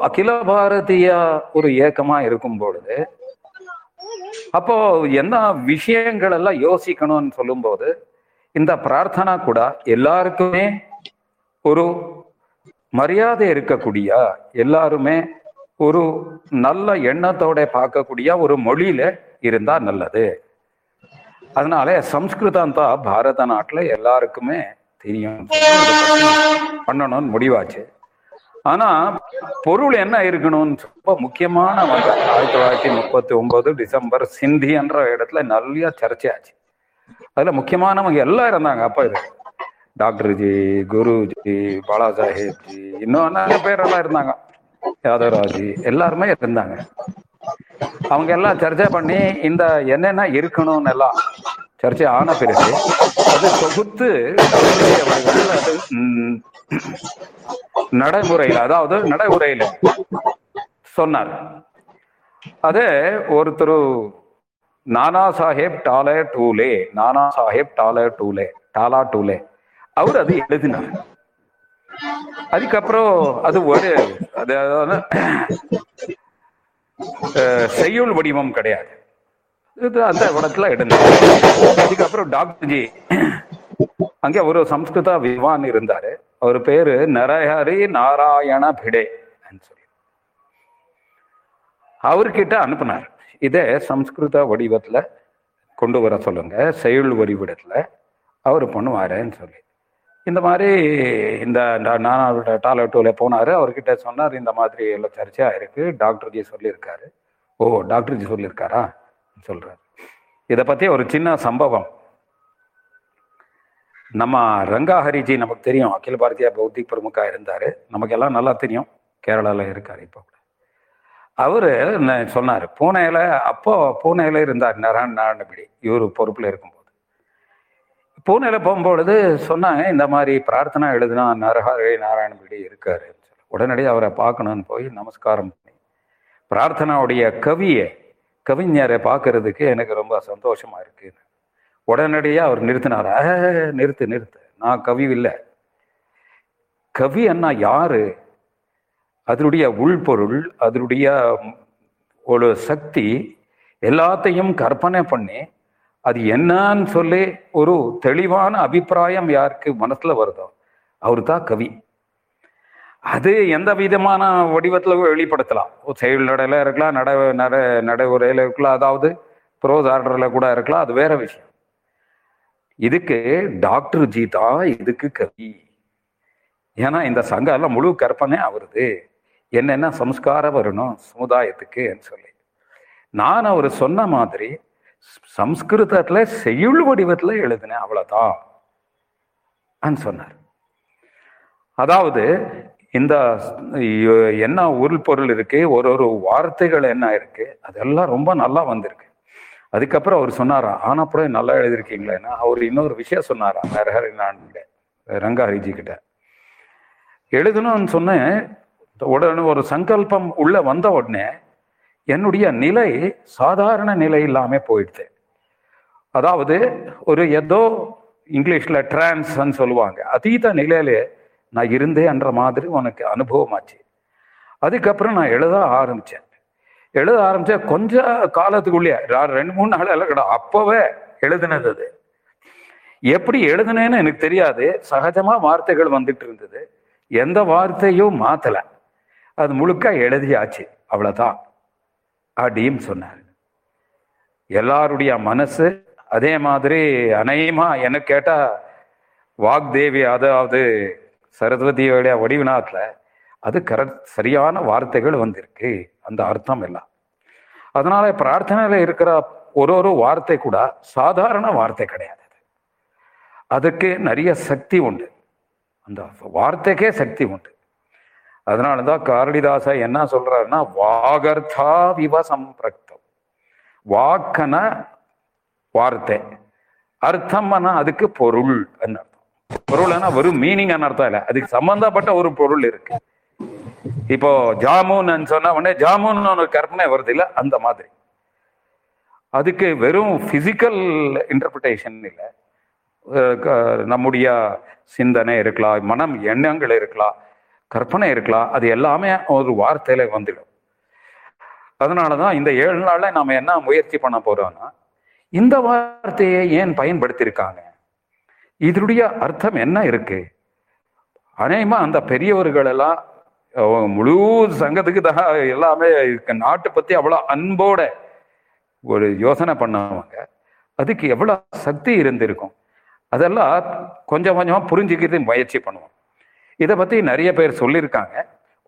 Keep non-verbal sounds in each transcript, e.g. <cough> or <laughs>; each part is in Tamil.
அகில பாரதிய ஒரு இயக்கமா இருக்கும் பொழுது அப்போ என்ன விஷயங்கள் எல்லாம் யோசிக்கணும்னு சொல்லும்போது இந்த பிரார்த்தனா கூட எல்லாருக்குமே ஒரு மரியாதை இருக்கக்கூடிய எல்லாருமே ஒரு நல்ல எண்ணத்தோட பார்க்கக்கூடிய ஒரு மொழியில இருந்தா நல்லது. அதனால சம்ஸ்கிருதம் தான் பாரத நாட்டுல எல்லாருக்குமே தெரியும். பண்ணணும்னு முடிவாச்சு. ஆனா பொருள் என்ன இருக்கணும்னு ரொம்ப முக்கியமான வந்து ஆயிரத்தி தொள்ளாயிரத்தி முப்பத்தி ஒன்பது டிசம்பர் சிந்தி என்ற இடத்துல நிறைய சர்ச்சையாச்சு. அதுல முக்கியமானவங்க எல்லாம் இருந்தாங்க. அப்ப இது டாக்டர் ஜி குருஜி பாலா சாஹேப் ஜி இன்னும் நிறைய பேர் எல்லாம் இருந்தாங்க. யாதவராஜி எல்லாருமே இருந்தாங்க. அவங்க எல்லாம் சர்ச்சை பண்ணி இந்த என்னென்ன இருக்கணும்னு எல்லாம் சர்ச்சை ஆன பிறகு அது தொகுத்து அவர்கள் அது நடைமுறையில் அதாவது நடைமுறையில சொன்னார். அது ஒருத்தர் நானா சாஹேப் டாலே டூலே நானா சாஹேப் டாலே டூலே டாலா டூலே அவர் அது எழுதினார். அதுக்கப்புறம் அது ஒரு அது அஹ், செய்யுள் வடிவம் கிடையாது. இது அந்த இடத்துல எடுந்தார் அதுக்கப்புறம் டாக்டர் ஜி அங்கே ஒரு சம்ஸ்கிருத வித்வான் இருந்தாரு. அவர் பேரு நரஹரி நாராயண பிடே சொல்லி. அவர்கிட்ட அனுப்புனார். இதே சம்ஸ்கிருத வடிவத்துல கொண்டு வர சொல்லுங்க. செயல் வடிவத்துல அவர் பண்ணுவாருன்னு சொல்லி. இந்த மாதிரி இந்த நானாவோட டாலட்டோல போனார். அவர்கிட்ட சொன்னார் இந்த மாதிரி எல்லாம் சர்ச்சையாக இருக்கு. டாக்டர் ஜி சொல்லியிருக்காரு. ஓ டாக்டர் ஜி சொல்லியிருக்காரா? சொல்றாரு. இதை பத்தி ஒரு சின்ன சம்பவம். நம்ம ரங்காஹரிஜி நமக்கு தெரியும். அகில பாரதிய பௌத்திக் பிரமுகா இருந்தாரு. நமக்கு எல்லாம் நல்லா தெரியும். கேரளால இருக்காரு இப்போ கூட. அவரு ந- சொன்னாரு? பூனேல அப்போ பூனேல இருந்தார் நாராயண நாராயணபடி இவரு பொறுப்புல இருக்கும்போது. பூனேல போகும்பொழுது சொன்னாங்க இந்த மாதிரி பிரார்த்தனா எழுதுனா நரஹரி நாராயணபடி இருக்காரு. உடனடியாக அவரை பார்க்கணும்னு போய் நமஸ்காரம் பண்ணி பிரார்த்தனாவுடைய கவியை கவிஞரை பார்க்கறதுக்கு எனக்கு ரொம்ப சந்தோஷமா இருக்கு. உடனடியாக அவர் நிறுத்தினார். "ஆஹ், நிறுத்து நிறுத்து. நான் கவி இல்லை கவி அண்ணா யாரு? அதனுடைய உள்பொருள் அதனுடைய ஒரு சக்தி எல்லாத்தையும் கற்பனை பண்ணி அது என்னன்னு சொல்லி ஒரு தெளிவான அபிப்பிராயம் யாருக்கு மனசுல வருதோ அவர் தான் கவி. அது எந்த விதமான வடிவத்தில் வெளிப்படுத்தலாம்? ஒரு செயல் இருக்கலாம் நட நட நடைமுறையில் இருக்கலாம் அதாவது ப்ரோஸ் ஆர்டரில் கூட இருக்கலாம் அது வேற விஷயம். இதுக்கு டாக்டர் ஜி தான் இதுக்கு கவி. ஏன்னா இந்த சங்கம் எல்லாம் முழு கற்பனை அவருது. என்னென்ன சம்ஸ்காரம் வரணும் சமுதாயத்துக்குன்னு சொல்லி. நான் அவர் சொன்ன மாதிரி சம்ஸ்கிருதத்தில் செய்யுள் வடிவத்தில் எழுதினேன் அவ்வளோதான் சொன்னார். அதாவது இந்த என்ன உருள் பொருள் இருக்கு ஒரு ஒரு வார்த்தைகள் என்ன இருக்கு அதெல்லாம் ரொம்ப நல்லா வந்திருக்கு. அதுக்கப்புறம் அவர் சொன்னாரா கூட நல்லா எழுதிருக்கீங்களேன்னா அவர் இன்னொரு விஷயம் சொன்னாரா நரஹரி நான் ரங்கஹரிஜி கிட்ட. எழுதணும்னு சொன்னேன் உடனே ஒரு சங்கல்பம் உள்ள வந்த உடனே என்னுடைய நிலை சாதாரண நிலை இல்லாம போயிடுது. அதாவது ஒரு ஏதோ இங்கிலீஷ்ல டிரான்ஸ்ன்னு சொல்லுவாங்க அதீத நிலையிலே நான் இருந்தேன்ற மாதிரி உனக்கு அனுபவமாச்சு. அதுக்கப்புறம் நான் எழுத ஆரம்பித்தேன் எழுத ஆரம்பித்தேன் கொஞ்சம் காலத்துக்குள்ளே ரெண்டு மூணு நாள் எல்லாம் கிடையாது அப்பவே எழுதினது அது. எப்படி எழுதுனேன்னு எனக்கு தெரியாது. சகஜமாக வார்த்தைகள் வந்துட்டு இருந்தது. எந்த வார்த்தையும் மாற்றலை அது முழுக்க எழுதியாச்சு. அவ்வளோதான் அப்படின்னு சொன்னார். எல்லாருடைய மனசு அதே மாதிரி அநேகமாக எனக்கு கேட்டால் வாக்தேவி அதாவது சரஸ்வதியோடைய வடிவனாத்துல அது கர சரியான வார்த்தைகள் வந்திருக்கு. அந்த அர்த்தம் எல்லாம். அதனால பிரார்த்தனையில் இருக்கிற ஒரு ஒரு வார்த்தை கூட சாதாரண வார்த்தை கிடையாது. அதுக்கு நிறைய சக்தி உண்டு. அந்த வார்த்தைக்கே சக்தி உண்டு. அதனால தான் காரடிதாச என்ன சொல்றாருன்னா வாகர்த்தா விவ சம்பிரக்தம். வாக்கன வார்த்தை. அர்த்தம்னா அதுக்கு பொருள். என்ன பொருள்னா வெறும் மீனிங் அர்த்தம் இல்லை. அதுக்கு சம்பந்தப்பட்ட ஒரு பொருள் இருக்கு. இப்போ ஜாமுன் சொன்ன உடனே ஜாமுன் ஒரு கற்பனை வருது இல்ல? அந்த மாதிரி. அதுக்கு வெறும் பிசிக்கல் இன்டர்பிரிட்டேஷன் இல்லை. நம்முடைய சிந்தனை இருக்கலாம் மனம் எண்ணங்கள் இருக்கலாம் கற்பனை இருக்கலாம் அது எல்லாமே ஒரு வார்த்தையில வந்துடும். அதனாலதான் இந்த ஏழு நாள்ல நாம என்ன முயற்சி பண்ண போறோம்னா இந்த வார்த்தையை ஏன் பயன்படுத்தியிருக்காங்க? இதனுடைய அர்த்தம் என்ன இருக்கு? அநேகமா அந்த பெரியவர்கள் எல்லாம் முழு சங்கத்துக்கு தான் எல்லாமே நாட்டை பத்தி அவ்வளோ அன்போட ஒரு யோசனை பண்ணவங்க. அதுக்கு எவ்வளோ சக்தி இருந்திருக்கும். அதெல்லாம் கொஞ்சம் கொஞ்சமாக புரிஞ்சுக்கிறது முயற்சி பண்ணுவோம். இதை பத்தி நிறைய பேர் சொல்லியிருக்காங்க.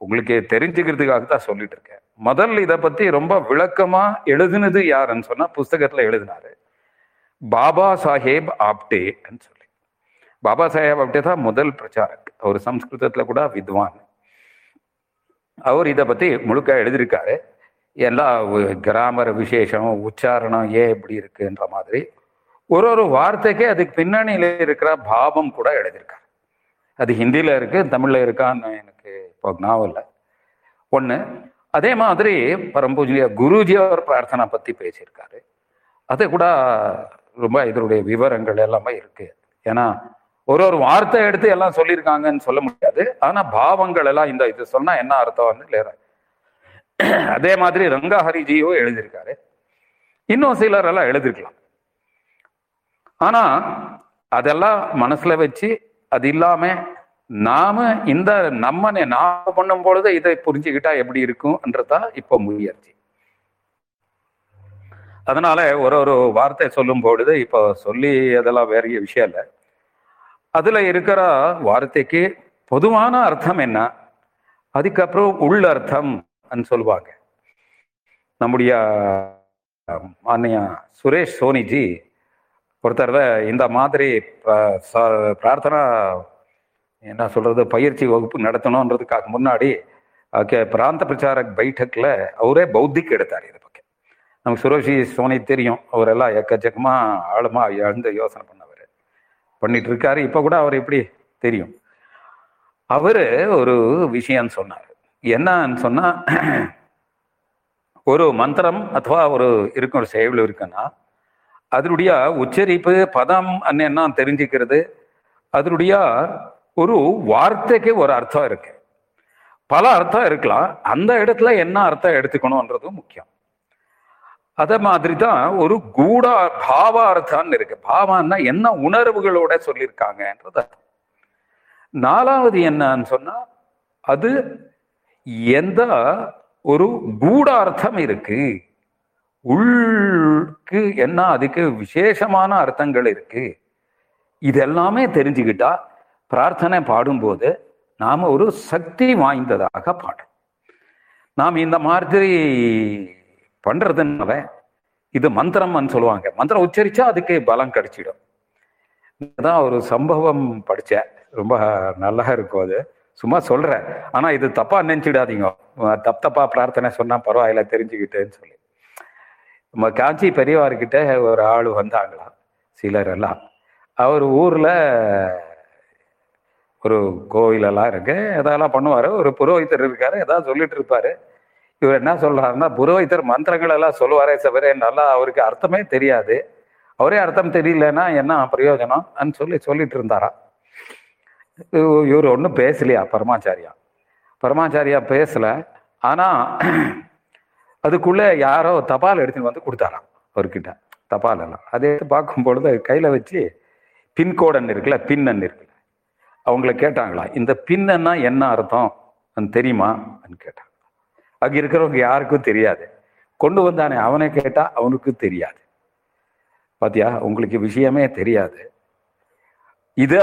உங்களுக்கு தெரிஞ்சுக்கிறதுக்காக தான் சொல்லிட்டு இருக்கேன். முதல்ல இதை பத்தி ரொம்ப விளக்கமா எழுதுனது யாருன்னு சொன்னா புஸ்தகத்துல எழுதினாரு. பாபா சாஹேப் ஆப்டேன்னு சொல்லி பாபா சாஹேப் அப்படியே தான் முதல் பிரச்சாரக். அவர் சம்ஸ்கிருதத்தில் கூட வித்வான். அவர் இதை பற்றி முழுக்க எழுதியிருக்காரு. எல்லா கிராமர் விசேஷம் உச்சாரணம் ஏன் இப்படி இருக்குன்ற மாதிரி. ஒரு ஒரு வார்த்தைக்கே அதுக்கு பின்னணியில் இருக்கிற பாவம் கூட எழுதியிருக்காரு. அது ஹிந்தியில் இருக்குது தமிழில் இருக்கான்னு எனக்கு இப்போ ஞாபகம் ஒன்று அதே மாதிரி பரம்பூஜிய குருஜி அவர் பிரார்த்தனை பற்றி பேசியிருக்காரு. அது கூட ரொம்ப இதனுடைய விவரங்கள் எல்லாமே இருக்குது ஏன்னா ஒரு ஒரு வார்த்தை எடுத்து எல்லாம் சொல்லியிருக்காங்கன்னு சொல்ல முடியாது. ஆனா பாவங்கள் எல்லாம் இந்த இது சொன்னா என்ன அர்த்தம்னு இல்லையா அதே மாதிரி ரங்காஹரிஜியோ எழுதியிருக்காரு. இன்னும் சிலர் எல்லாம் எழுதிருக்கலாம் ஆனா அதெல்லாம் மனசுல வச்சு அது இல்லாம நாம இந்த நம்ம நாம பண்ணும் பொழுது இதை புரிஞ்சுக்கிட்டா எப்படி இருக்கும்ன்றதா இப்ப முயற்சி. அதனால ஒரு ஒரு வார்த்தை சொல்லும் பொழுது இப்போ சொல்லி அதெல்லாம் வேற விஷயம் இல்லை. அதுல இருக்கிற வார்த்தைக்கு பொதுவான அர்த்தம் என்ன? அதுக்கப்புறம் உள் அர்த்தம் சொல்லுவாங்க. நம்முடைய அன்னையா சுரேஷ் சோனிஜி ஒரு தடவை இந்த மாதிரி பிரார்த்தனா என்ன சொல்றது பயிற்சி வகுப்பு நடத்தணுன்றதுக்காக முன்னாடி பிராந்த பிரச்சார பைட்டக்ல அவரே பௌத்திக் எடுத்தார் இது பக்கம் நமக்கு சுரேஷி சோனி தெரியும். அவரெல்லாம் எக்கச்சக்கமா ஆழமா எழுந்து யோசனை பண்ணார் பண்ணிட்டு இருக்காரு இப்போ கூட அவர் எப்படி தெரியும்? அவரு ஒரு விஷயம் சொன்னார். என்னன்னு சொன்னா ஒரு மந்திரம் அथवा ஒரு இருக்கும் ஒரு செயல் இருக்குன்னா அதனுடைய உச்சரிப்பு பதம் என்ன தெரிஞ்சுக்கிறது. அதனுடைய ஒரு வார்த்தைக்கு ஒரு அர்த்தம் இருக்கு. பல அர்த்தம் இருக்கலாம். அந்த இடத்துல என்ன அர்த்தம் எடுத்துக்கணும்ன்றதும் முக்கியம். அத மாதிரி தான் ஒரு கூட பாவ அர்த்தம்னு இருக்கு. பாவம்னா என்ன உணர்வுகளோட சொல்லியிருக்காங்கன்றது அர்த்தம். நாலாவது என்னன்னு சொன்னா அது எந்த ஒரு கூட அர்த்தம் இருக்கு. உள்ளுக்கு என்ன அதுக்கு விசேஷமான அர்த்தங்கள் இருக்கு. இதெல்லாமே தெரிஞ்சுக்கிட்டா பிரார்த்தனை பாடும்போது நாம ஒரு சக்தி வாய்ந்ததாக பாடுறோம். நாம் இந்த மாதிரி பண்றதுனால இது மந்திரம்னு சொல்லுவாங்க. மந்திரம் உச்சரிச்சா அதுக்கு பலம் கிடைச்சிடும். தான் ஒரு சம்பவம் படிச்சேன் ரொம்ப நல்லா இருக்கும் அது. சும்மா சொல்றேன். ஆனா இது தப்பா நினைச்சிடாதீங்க. தப் தப்பா பிரார்த்தனை சொன்னா பரவாயில்ல தெரிஞ்சுக்கிட்டேன்னு சொல்லி. நம்ம காஞ்சி பெரியவார்கிட்ட ஒரு ஆள் வந்தாங்களாம் சிலர் எல்லாம் அவர் ஊர்ல ஒரு கோயிலெல்லாம் இருக்கு. இதெல்லாம் பண்ணுவாரு. ஒரு புரோகிதர் இருக்காரு. ஏதாவது சொல்லிட்டு இருப்பாரு. இவர் என்ன சொல்றாருன்னா புரோகிதர் மந்திரங்கள் எல்லாம் சொல்லுவாரே தவிர நல்லா அவருக்கு அர்த்தமே தெரியாது. அவரே அர்த்தம் தெரியலன்னா என்ன பிரயோஜனம் சொல்லி சொல்லிட்டு இருந்தாரா. இவர் ஒன்றும் பேசலையா பரமாச்சாரியா? பரமாச்சாரியா பேசல. ஆனா அதுக்குள்ள யாரோ தபால் எடுத்துன்னு வந்து கொடுத்தாராம் அவர்கிட்ட. தபால் எல்லாம். அதை எடுத்து பார்க்கும் பொழுது கையில வச்சு பின்கோடன் இருக்குல்ல பின்னன் இருக்குல்ல. அவங்கள கேட்டாங்களா இந்த பின்னன்னா என்ன அர்த்தம்? தெரியுமா? கேட்டாங்க. அங்க இருக்கிறவங்க யாருக்கும் தெரியாது. கொண்டு வந்தானே அவனை கேட்டா அவனுக்கு தெரியாது. பாத்தியா? உங்களுக்கு விஷயமே தெரியாது. இத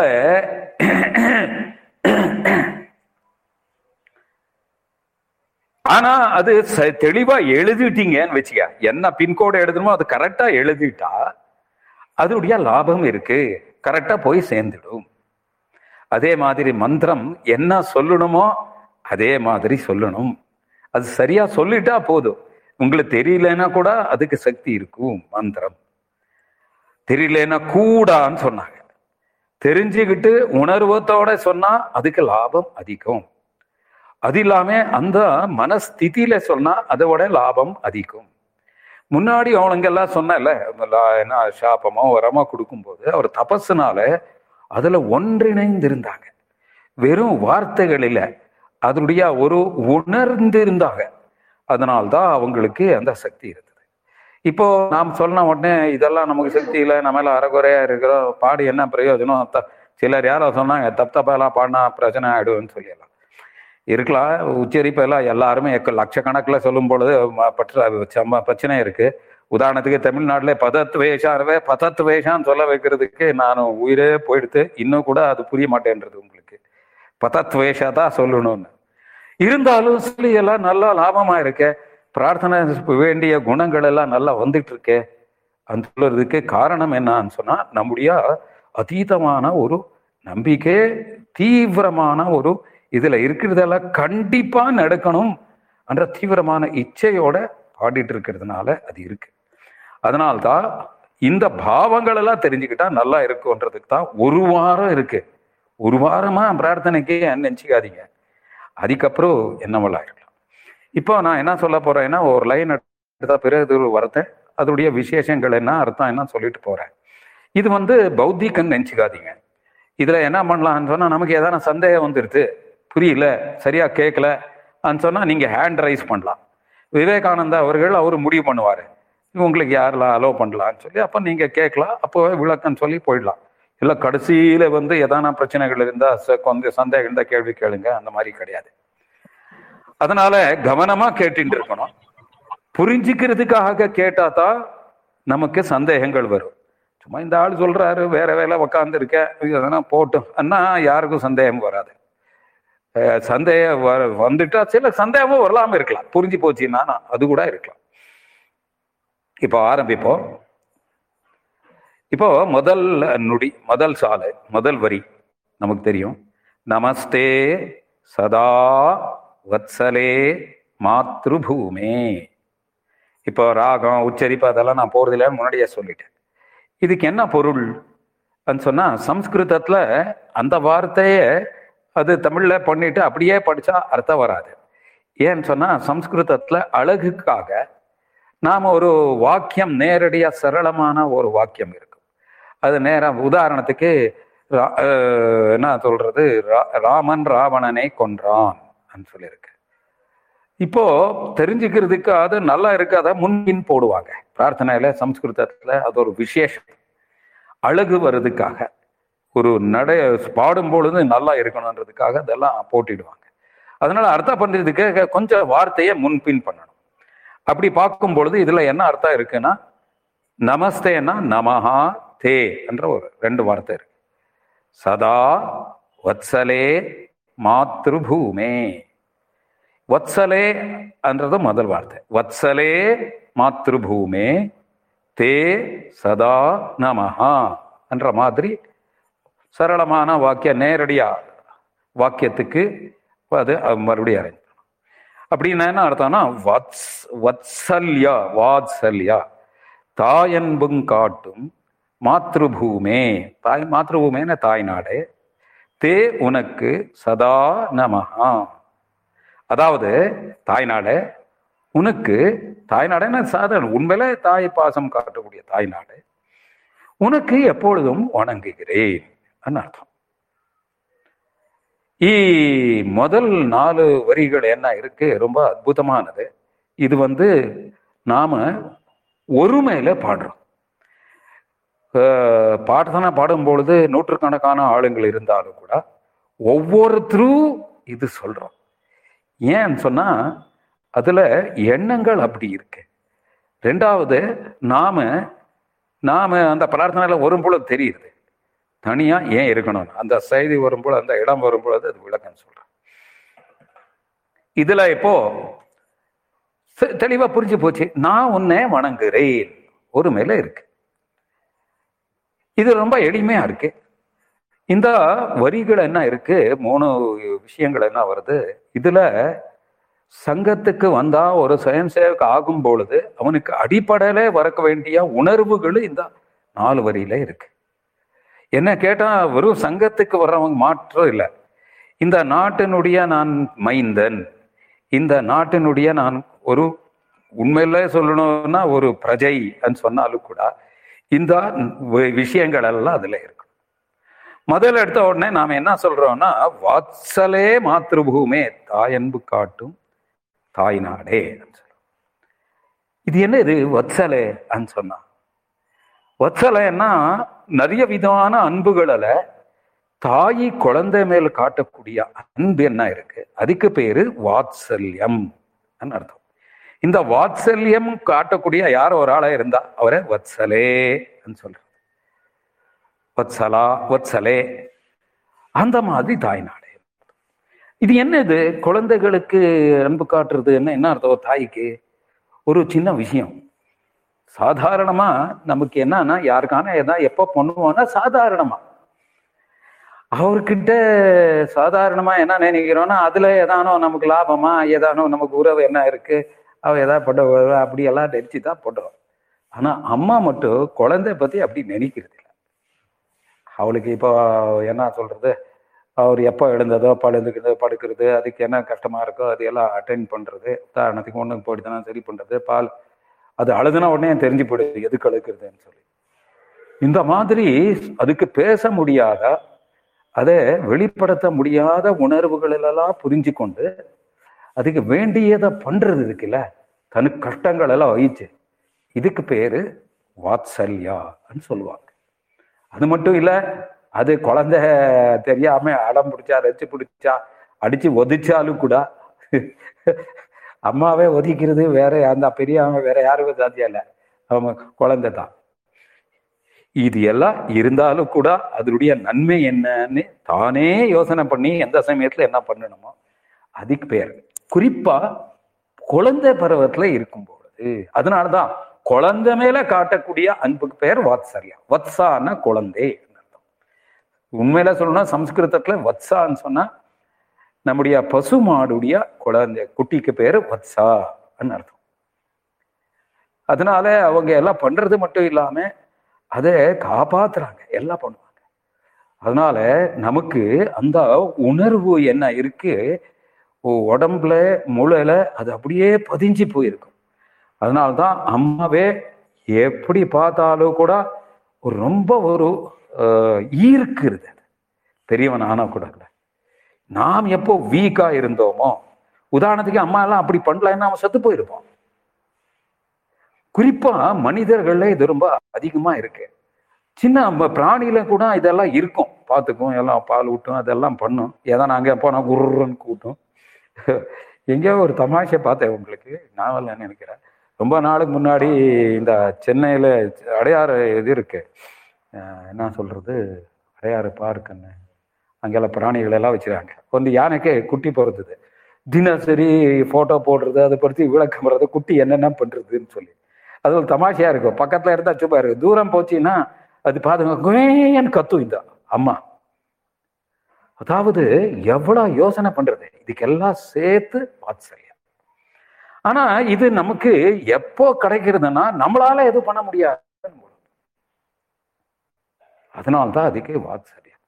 ஆனா அது தெளிவா எழுதிட்டீங்கன்னு வச்சுக்க. என்ன பின்கோடு எழுதணுமோ அது கரெக்டா எழுதிட்டா அதனுடைய லாபம் இருக்கு. கரெக்டா போய் சேர்ந்துடும். அதே மாதிரி மந்திரம் என்ன சொல்லணுமோ அதே மாதிரி சொல்லணும். அது சரியா சொல்லிட்டா போதும். உங்களுக்கு தெரியலன்னா கூட அதுக்கு சக்தி இருக்கும் மந்திரம். தெரியலன்னா கூடான்னு சொன்னாங்க. தெரிஞ்சுக்கிட்டு உணர்வத்தோட சொன்னா அதுக்கு லாபம் அதிகம். அது இல்லாம அந்த மனஸ்திதியில சொன்னா அதோட லாபம் அதிகம். முன்னாடி அவனுங்கெல்லாம் சொன்னல என்ன சாபமோ வரமோ கொடுக்கும்போது அவர் தபஸுனால அதுல ஒன்றிணைந்து இருந்தாங்க வெறும் வார்த்தைகள் அதனுடைய ஒரு உணர்ந்திருந்தாங்க அதனால்தான் அவங்களுக்கு அந்த சக்தி இருந்தது. இப்போ நாம் சொன்ன உடனே இதெல்லாம் நமக்கு சக்தி இல்லை நம்ம எல்லாம் அறகுறையா இருக்கிறோம் பாடி என்ன பிரயோஜனம்? சிலர் யாரோ சொன்னாங்க தப்பு தப்பாலாம் பாடினா பிரச்சனை ஆயிடும்னு சொல்லிடலாம். இருக்கலாம் உச்சரிப்பு எல்லாம் எல்லாருமே எக்க- லட்சக்கணக்கில் சொல்லும் பொழுது பற்ற பிரச்சனை இருக்கு. உதாரணத்துக்கு தமிழ்நாட்டில் பதத்து வேஷாவே பதத்து வேஷான்னு சொல்ல வைக்கிறதுக்கு நான் உயிரே போயிடுத்து இன்னும் கூட அது புரிய மாட்டேன்றது உங்களுக்கு. பதத்வேஷா தான் சொல்லணும்னு. இருந்தாலும் சிலியெல்லாம் நல்லா லாபமா இருக்கே பிரார்த்தனை வேண்டிய குணங்கள் எல்லாம் நல்லா வந்துட்டு இருக்கே அந்த சொல்றதுக்கு காரணம் என்னன்னு சொன்னா நம்முடைய அதீதமான ஒரு நம்பிக்கை தீவிரமான ஒரு இதுல இருக்கிறதெல்லாம் கண்டிப்பா நடக்கணும் என்ற தீவிரமான இச்சையோட பாடிட்டு இருக்கிறதுனால அது இருக்கு. அதனால்தான் இந்த பாவங்கள் எல்லாம் தெரிஞ்சுக்கிட்டா நல்லா இருக்கும்ன்றதுக்கு தான் ஒரு வாரம் இருக்கு. ஒரு வாரமா பிரார்த்தனைக்கு நினச்சிக்காதீங்க. அதுக்கப்புறம் என்னவெல்லாம் இருக்கலாம் இப்போ நான் என்ன சொல்ல போறேன்னா ஒரு லைன் எடுத்தா பிறகு வரத்தேன் வார்த்தை அதோடைய விசேஷங்கள் என்ன அர்த்தம் என்ன சொல்லிட்டு போறேன். இது வந்து பௌத்திகன்னு நினச்சிக்காதீங்க. இதுல என்ன பண்ணலாம்னு சொன்னா நமக்கு ஏதான சந்தேகம் வந்துருது. புரியல சரியா கேட்கல சொன்னா நீங்க ஹேண்ட் ரைஸ் பண்ணலாம். விவேகானந்தா அவர்கள் அவர் முடிவு பண்ணுவாரு. உங்களுக்கு யாரெல்லாம் அலோவ் பண்ணலாம்னு சொல்லி அப்போ நீங்கள் கேட்கலாம் அப்போவே விளக்கம் சொல்லி போயிடலாம். இல்ல கடைசியில வந்து எதான பிரச்சனைகள் இருந்தா ச- கொஞ்சம் சந்தேகம் இருந்தா கேள்வி கேளுங்க. அந்த மாதிரி கிடையாது. அதனால கவனமா கேட்டுட்டு இருக்கணும். புரிஞ்சுக்கிறதுக்காக கேட்டா தான் நமக்கு சந்தேகங்கள் வரும். சும்மா இந்த ஆள் சொல்றாரு வேற வேலை உக்காந்து இருக்க இதெல்லாம் போட்டும் அண்ணா யாருக்கும் சந்தேகம் வராது. சந்தேகம் வ- வந்துட்டா சில சந்தேகமும் வரலாம இருக்கலாம். புரிஞ்சு போச்சுன்னா அது கூட இருக்கலாம். இப்போ ஆரம்பிப்போம். இப்போ முதல் நுடி முதல் சாலை முதல் வரி நமக்கு தெரியும். நமஸ்தே சதா வத்சலே மாத்ருபூமே. இப்போ ராகம் உச்சரிப்பு அதெல்லாம் நான் போறதில்ல முன்னாடியே சொல்லிட்டேன். இதுக்கு என்ன பொருள் சொன்னா சம்ஸ்கிருதத்துல அந்த வார்த்தையை அது தமிழ்ல பண்ணிட்டு அப்படியே படிச்சா அர்த்தம் வராது. ஏன்னு சொன்னா சம்ஸ்கிருதத்துல அழகுக்காக நாம ஒரு வாக்கியம் நேரடியா சரளமான ஒரு வாக்கியம் இருக்கும் அது நேரம் உதாரணத்துக்கு ரா- என்ன சொல்றது ரா- ராமன் ராவணனை கொன்றான் சொல்லியிருக்கு. இப்போ தெரிஞ்சுக்கிறதுக்கு அது நல்லா இருக்காத முன்பின் போடுவாங்க. பிரார்த்தனையில சம்ஸ்கிருதத்துல அது ஒரு விசேஷம். அழகு வர்றதுக்காக ஒரு நடை பாடும் பொழுது நல்லா இருக்கணுன்றதுக்காக அதெல்லாம் போட்டிடுவாங்க. அதனால அர்த்தம் பண்றதுக்கு கொஞ்சம் வார்த்தையை முன்பின் பண்ணணும். அப்படி பார்க்கும் பொழுது இதுல என்ன அர்த்தம் இருக்குன்னா நமஸ்தேன்னா நமஹா தே என்ற ஒரு ரெண்டு வார்த்தை இருக்கு. சதா வத்சலே மாத்ருபூமே. வத்சலே என்றது முதல் வார்த்தை. வத்சலே மாத்ருபூமே. தே சதா நமஹா என்ற மாதிரி சரளமான வாக்கிய நேரடியா வாக்கியத்துக்கு அது மறுபடியும் அரேஞ்ச் அப்படின்னா என்ன அர்த்தம்னா வத்ஸ் வத்சல்யா வாத்சல்யா. தாயன்புங் காட்டும் மாத்ருபூமே. தாய் மாத்ருபூமேன தாய்நாடு தே உனக்கு சதா நமஹா. அதாவது தாய்நாடு உனக்கு தாய்நாடுன்னு சாதாரண உண்மையில தாய் பாசம் காட்டக்கூடிய தாய்நாடு உனக்கு எப்பொழுதும் வணங்குகிறேன் அர்த்தம். ஈ முதல் நாலு வரிகள் என்ன இருக்கு? ரொம்ப அற்புதமானது. இது வந்து நாம ஒருமையில பாடுறோம். அஹ் பாடும் பொழுது நூற்றுக்கணக்கான ஆளுங்கள் இருந்தாலும் கூட ஒவ்வொருத்தரும் இது சொல்றோம். ஏன்னு சொன்னா அதுல எண்ணங்கள் அப்படி இருக்கு. ரெண்டாவது நாம நாம அந்த பிரார்த்தனையில வரும்பொழுது தெரியுது. தனியா ஏன் இருக்கணும் அந்த செய்தி வரும்பொழுது அந்த இடம் வரும்பொழுது அது விளக்கம் சொல்றேன் இதுல இப்போ தெளிவாக தெளிவா புரிஞ்சு போச்சு. நான் உன்னை வணங்குறேன். ஒரு மேல இருக்கு. இது ரொம்ப எளிமையா இருக்கு. இந்த வரிகள் என்ன இருக்கு? மூணு விஷயங்கள் என்ன வருது? இதுல சங்கத்துக்கு வந்தா ஒரு சுயம் சேவக் ஆகும் பொழுது அவனுக்கு அடிப்படையில வரக்க வேண்டிய உணர்வுகள் இந்த நாலு வரியில இருக்கு. என்ன கேட்டா வெறும் சங்கத்துக்கு வர்றவங்க மாற்றம் இல்லை. இந்த நாட்டினுடைய நான் மைந்தன் இந்த நாட்டினுடைய நான் ஒரு உண்மையில சொல்லணும்னா ஒரு பிரஜை சொன்னாலும் கூட இந்த வி- விஷயங்கள் எல்லாம் அதுல இருக்கு. முதல்ல எடுத்த உடனே நாம என்ன சொல்றோம்னா வாத்சலே மாத்ருபூமே தாயன்பு காட்டும் தாய் நாடே இது என்ன இது? வத்சலே சொன்னா. வத்சலைன்னா நிறைய விதமான அன்புகளில் தாயி குழந்தை மேல காட்டக்கூடிய அன்பு என்ன இருக்கு? அதுக்கு பேரு வாத்சல்யம் அர்த்தம். இந்த வாத்சல்யம் காட்டக்கூடிய யார் ஒரு ஆளா இருந்தா அவரை வத்சலே சொல்ற வத்சலா வத்சலே. அந்த மாதிரி தாய்நாடு இது என்ன இது குழந்தைகளுக்கு அன்பு காட்டுறது என்ன? என்ன அர்த்தம்? தாய்க்கு ஒரு சின்ன விஷயம். சாதாரணமா நமக்கு என்னன்னா யாருக்கான எதாவது எப்போ பண்ணுவோம்னா சாதாரணமா. அவர்கிட்ட சாதாரணமா என்ன நினைக்கிறோம்னா அதுல ஏதானோ நமக்கு லாபமா ஏதானோ நமக்கு உறவு என்ன இருக்கு? அவள் எதாவது பண்ண அப்படியெல்லாம் நினச்சி தான் பண்ணுறோம் ஆனால் அம்மா மட்டும் குழந்தை பற்றி அப்படி நினைக்கிறது இல்லை. அவளுக்கு இப்போ என்ன சொல்கிறது அவர் எப்போ எழுந்ததோ பழுந்துக்கிறது படுக்கிறது அதுக்கு என்ன கஷ்டமாக இருக்கோ அது எல்லாம் அட்டென்ட் பண்ணுறது உதாரணத்துக்கு ஒன்று போயிட்டு சரி பண்ணுறது பால் அது அழுதுனா உடனே தெரிஞ்சு போயிடுது எதுக்கு அழுக்கிறதுன்னு சொல்லி. இந்த மாதிரி அதுக்கு பேச முடியாத அதை வெளிப்படுத்த முடியாத உணர்வுகளெல்லாம் புரிஞ்சு கொண்டு அதுக்கு வேண்டியதை பண்றது இருக்குல்ல தனக்கு கஷ்டங்கள் எல்லாம் வகிச்சு. இதுக்கு பேரு வாத்சல்யான்னு சொல்லுவாங்க. அது மட்டும் இல்ல அது குழந்தை தெரியாம அடம் பிடிச்சா ரச்சு பிடிச்சா அடிச்சு ஒதிச்சாலும் கூட அம்மாவே ஒதிக்கிறது வேற அந்த பெரியவங்க வேற யாருமே சாத்தியம் இல்லை. அவங்க குழந்தை தான். இது எல்லாம் இருந்தாலும் கூட அதனுடைய நன்மை என்னன்னு தானே யோசனை பண்ணி எந்த சமயத்துல என்ன பண்ணணுமோ அதுக்கு பேர். குறிப்பா குழந்தை பருவத்துல இருக்கும் பொழுது அதனாலதான் குழந்தை மேல காட்டக்கூடிய அன்புக்கு பெயர் வாத்சரியா. வத்சான குழந்தை உண்மையில சொல்லணும்னா சம்ஸ்கிருதத்துல வத்சான்னு சொன்னா நம்முடைய பசு மாடுடைய குழந்தை குட்டிக்கு பேரு வத்சா அர்த்தம். அதனால அவங்க எல்லாம் பண்றது மட்டும் இல்லாம அதை காப்பாத்துறாங்க எல்லாம் பண்ணுவாங்க. அதனால நமக்கு அந்த உணர்வு என்ன இருக்கு? உடம்புல முழல அது அப்படியே பதிஞ்சு போயிருக்கும். அதனால்தான் அம்மாவே எப்படி பார்த்தாலும் கூட ஒரு ரொம்ப ஒரு ஈர்க்கிறது பெரியவன் ஆனா கூட நாம் எப்போ வீக்கா இருந்தோமோ உதாரணத்துக்கு அம்மா எல்லாம் அப்படி பண்ணலன்னா அவன் செத்து போயிருப்பான் குறிப்பா மனிதர்கள்ல இது ரொம்ப அதிகமா இருக்கு. சின்ன பிராணியில கூட இதெல்லாம் இருக்கும். பார்த்துக்கும் எல்லாம் பால் ஊட்டும் அதெல்லாம் பண்ணும். ஏதோ நாங்கள் போனா குருன்னு கூட்டும். எங்கேயோ ஒரு தமாஷை பார்த்தேன் உங்களுக்கு நாவல் நினைக்கிறேன். ரொம்ப நாளுக்கு முன்னாடி இந்த சென்னையில் அடையாறு இது இருக்கு. என்ன சொல்றது? அடையாறு பார்க்குன்னு அங்கெல்லாம் பிராணிகள் எல்லாம் வச்சுருக்காங்க வந்து யானைக்கு குட்டி பிறந்தது தினசரி ஃபோட்டோ போடுறது அதை பற்றி விளக்கம் வர்றது குட்டி என்னென்ன பண்ணுறதுன்னு சொல்லி. அது ஒரு தமாஷையாக இருக்கும். பக்கத்தில் இருந்தால் சும்மா இருக்கு தூரம் போச்சுன்னா அது பாதுகான்னு கத்தும் இந்த அம்மா. அதாவது எவ்வளவு யோசனை பண்றது? இதுக்கெல்லாம் சேர்த்து வாத்சல்யம் ஆனா இது நமக்கு எப்போ கிடைக்கிறதுனா நம்மளால எதுவும் பண்ண முடியாது அதனால்தான் அதுக்கு வாத்சல்யம்.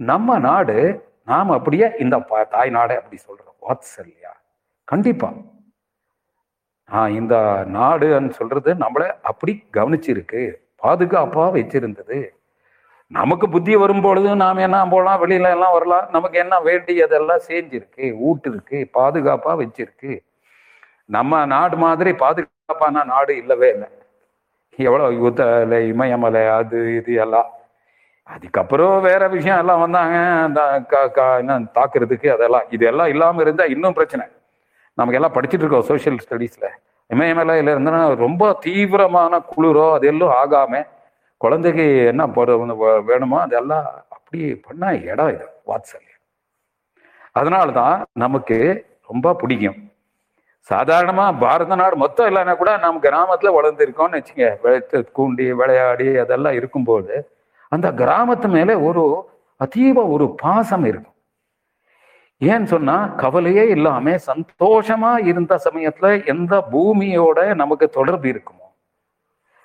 நம்ம நாடு நாம் அப்படியே இந்த தாய் நாடு அப்படி சொல்றோம் வாத்சல்யா? கண்டிப்பா. ஆஹ் இந்த நாடுன்னு சொல்றது நம்மளை அப்படி கவனிச்சிருக்கு பாதுகாப்பா வச்சிருந்தது. நமக்கு புத்தி வரும்பொழுது நாம் என்ன போகலாம் வெளியில எல்லாம் வரலாம். நமக்கு என்ன வேண்டியதெல்லாம் செஞ்சிருக்கு? ஊட்டு இருக்கு பாதுகாப்பா வச்சிருக்கு. நம்ம நாடு மாதிரி பாதுகாப்பான நாடு இல்லவே இல்லை. எவ்வளோ யுத்த இமயமலை அது இது எல்லாம். அதுக்கப்புறம் வேற விஷயம் எல்லாம் வந்தாங்க. அந்த என்ன தாக்குறதுக்கு அதெல்லாம். இதெல்லாம் இல்லாமல் இருந்தால் இன்னும் பிரச்சனை. நமக்கு எல்லாம் படிச்சுட்டு இருக்கோம் சோசியல் ஸ்டடீஸ்ல இமயமலையில இருந்தா ரொம்ப தீவிரமான குளிரோ அது எல்லாம் ஆகாமல் குழந்தைக்கு என்ன வேணுமோ அதெல்லாம் அப்படி பண்ண இடம் இது வாத்சல்யம். அதனாலதான் நமக்கு ரொம்ப பிடிக்கும். சாதாரணமா பாரத நாடு மொத்தம் இல்லைன்னா கூட நம்ம கிராமத்துல வளர்ந்துருக்கோம்னு வச்சுங்க கூண்டி விளையாடி அதெல்லாம் இருக்கும்போது அந்த கிராமத்து மேலே ஒரு அதீவ ஒரு பாசம் இருக்கும். ஏன்னு சொன்னா கவலையே இல்லாம சந்தோஷமா இருந்த சமயத்துல எந்த பூமியோட நமக்கு தொடர்பு இருக்குமோ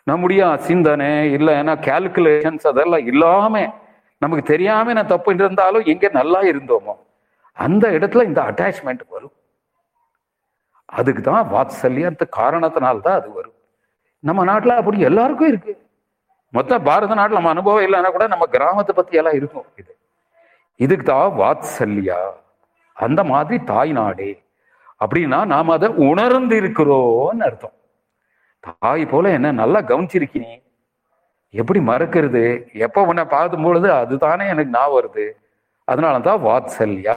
நம்முடைய சிந்தனை இல்லைன்னா கால்குலேஷன்ஸ் அதெல்லாம் இல்லாம நமக்கு தெரியாம நான் தப்பு இருந்தாலும் எங்க நல்லா இருந்தோமோ அந்த இடத்துல இந்த அட்டாச்மெண்ட் வரும். அதுக்கு தான் வாத்சல்யத்து காரணத்தினால்தான் அது வரும். நம்ம நாட்டில் அப்படி எல்லாருக்கும் இருக்கு. மொத்த பாரத நாட்டில் நம்ம அனுபவம் இல்லைன்னா கூட நம்ம கிராமத்தை பத்தி எல்லாம் இருக்கும் இது. இதுக்கு தான் வாத்சல்யா. அந்த மாதிரி தாய் நாடே. அப்படின்னா நாம் அதை உணர்ந்து இருக்கிறோம்னு அர்த்தம். தாய் போல என்ன நல்லா கவனிச்சிருக்கினி. எப்படி மறக்கிறது? எப்போ உன்னை பார்க்கும் பொழுது அதுதானே எனக்கு நான் வருது. அதனால தான் வாத்சல்யா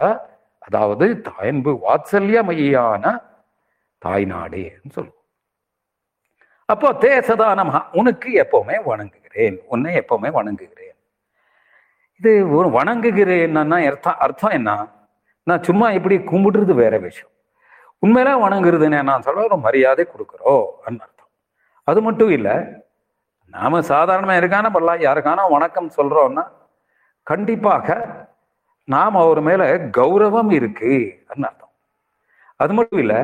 அதாவது தாயன்பு வாத்சல்யா மையான தாய் நாடேன்னு சொல்லுவோம். அப்போ தேசதானமா உனக்கு எப்பவுமே வணங்குகிறேன் உன்னை எப்பவுமே வணங்குகிறேன். இது ஒரு வணங்குகிறேன்னா அர்த்தம் அர்த்தம் என்ன? நான் சும்மா இப்படி கும்பிடுறது வேற விஷயம். உண்மையில வணங்குறதுன்னு நான் சொல்ல ஒரு மரியாதை கொடுக்குறோம். அண்ணா அது மட்டும் இல்லை நாம சாதாரணமாக இருக்கான பண்ணலாம் யாருக்கான வணக்கம் சொல்கிறோன்னா கண்டிப்பாக நாம் அவர் மேலே கௌரவம் இருக்கு அர்த்தம். அது மட்டும் இல்லை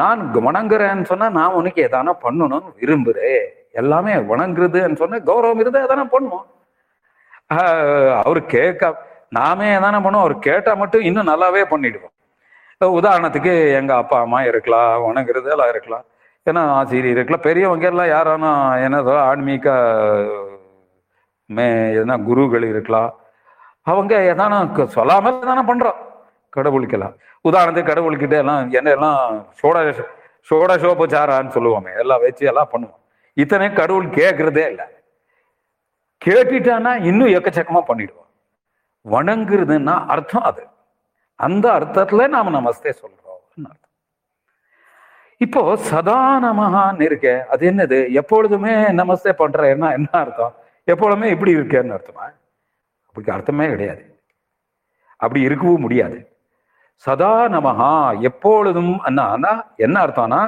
நான் வணங்குறேன்னு சொன்னால் நான் உனக்கு எதானா பண்ணணும்னு விரும்புகிறேன் எல்லாமே வணங்குறதுன்னு சொன்னால் கௌரவம் இருந்தால் எதானா பண்ணுவோம். அவர் கேட்க நாமே எதானா பண்ணுவோம் அவர் கேட்டால் மட்டும் இன்னும் நல்லாவே பண்ணிடுவோம். உதாரணத்துக்கு எங்கள் அப்பா அம்மா இருக்கலாம் வணங்குறது எல்லாம் இருக்கலாம். ஏன்னா ஆசிரியர் இருக்கலாம் பெரியவங்க எல்லாம் யாரானா என்னதோ ஆன்மீக மே எதனா குருகள் இருக்கலாம். அவங்க எதானா சொல்லாமல் தானே பண்றோம். கடவுளுக்கெல்லாம். உதாரணத்துக்கு கடவுள்கிட்ட எல்லாம் என்ன எல்லாம் சோட சோடசோபச்சாரான்னு சொல்லுவோமே எல்லாம் வச்சு எல்லாம் பண்ணுவோம். இத்தனை கடவுள் கேட்கறதே இல்லை. கேட்டுட்டானா இன்னும் எக்கச்சக்கமா பண்ணிடுவோம். வணங்குறதுன்னா அர்த்தம் அது. அந்த அர்த்தத்துல நாம நமஸ்தே சொல்றோம் அர்த்தம். இப்போ சதா நமகான்னு இருக்க அது என்னது? எப்பொழுதுமே நமஸ்தே பண்றேன்னா என்ன அர்த்தம்? எப்பொழுதுமே இப்படி இருக்கேன்னு அர்த்தமா? அப்படி அர்த்தமே கிடையாது. அப்படி இருக்கவும் முடியாது. சதா நமஹா எப்பொழுதும் அண்ணா என்ன அர்த்தம்னா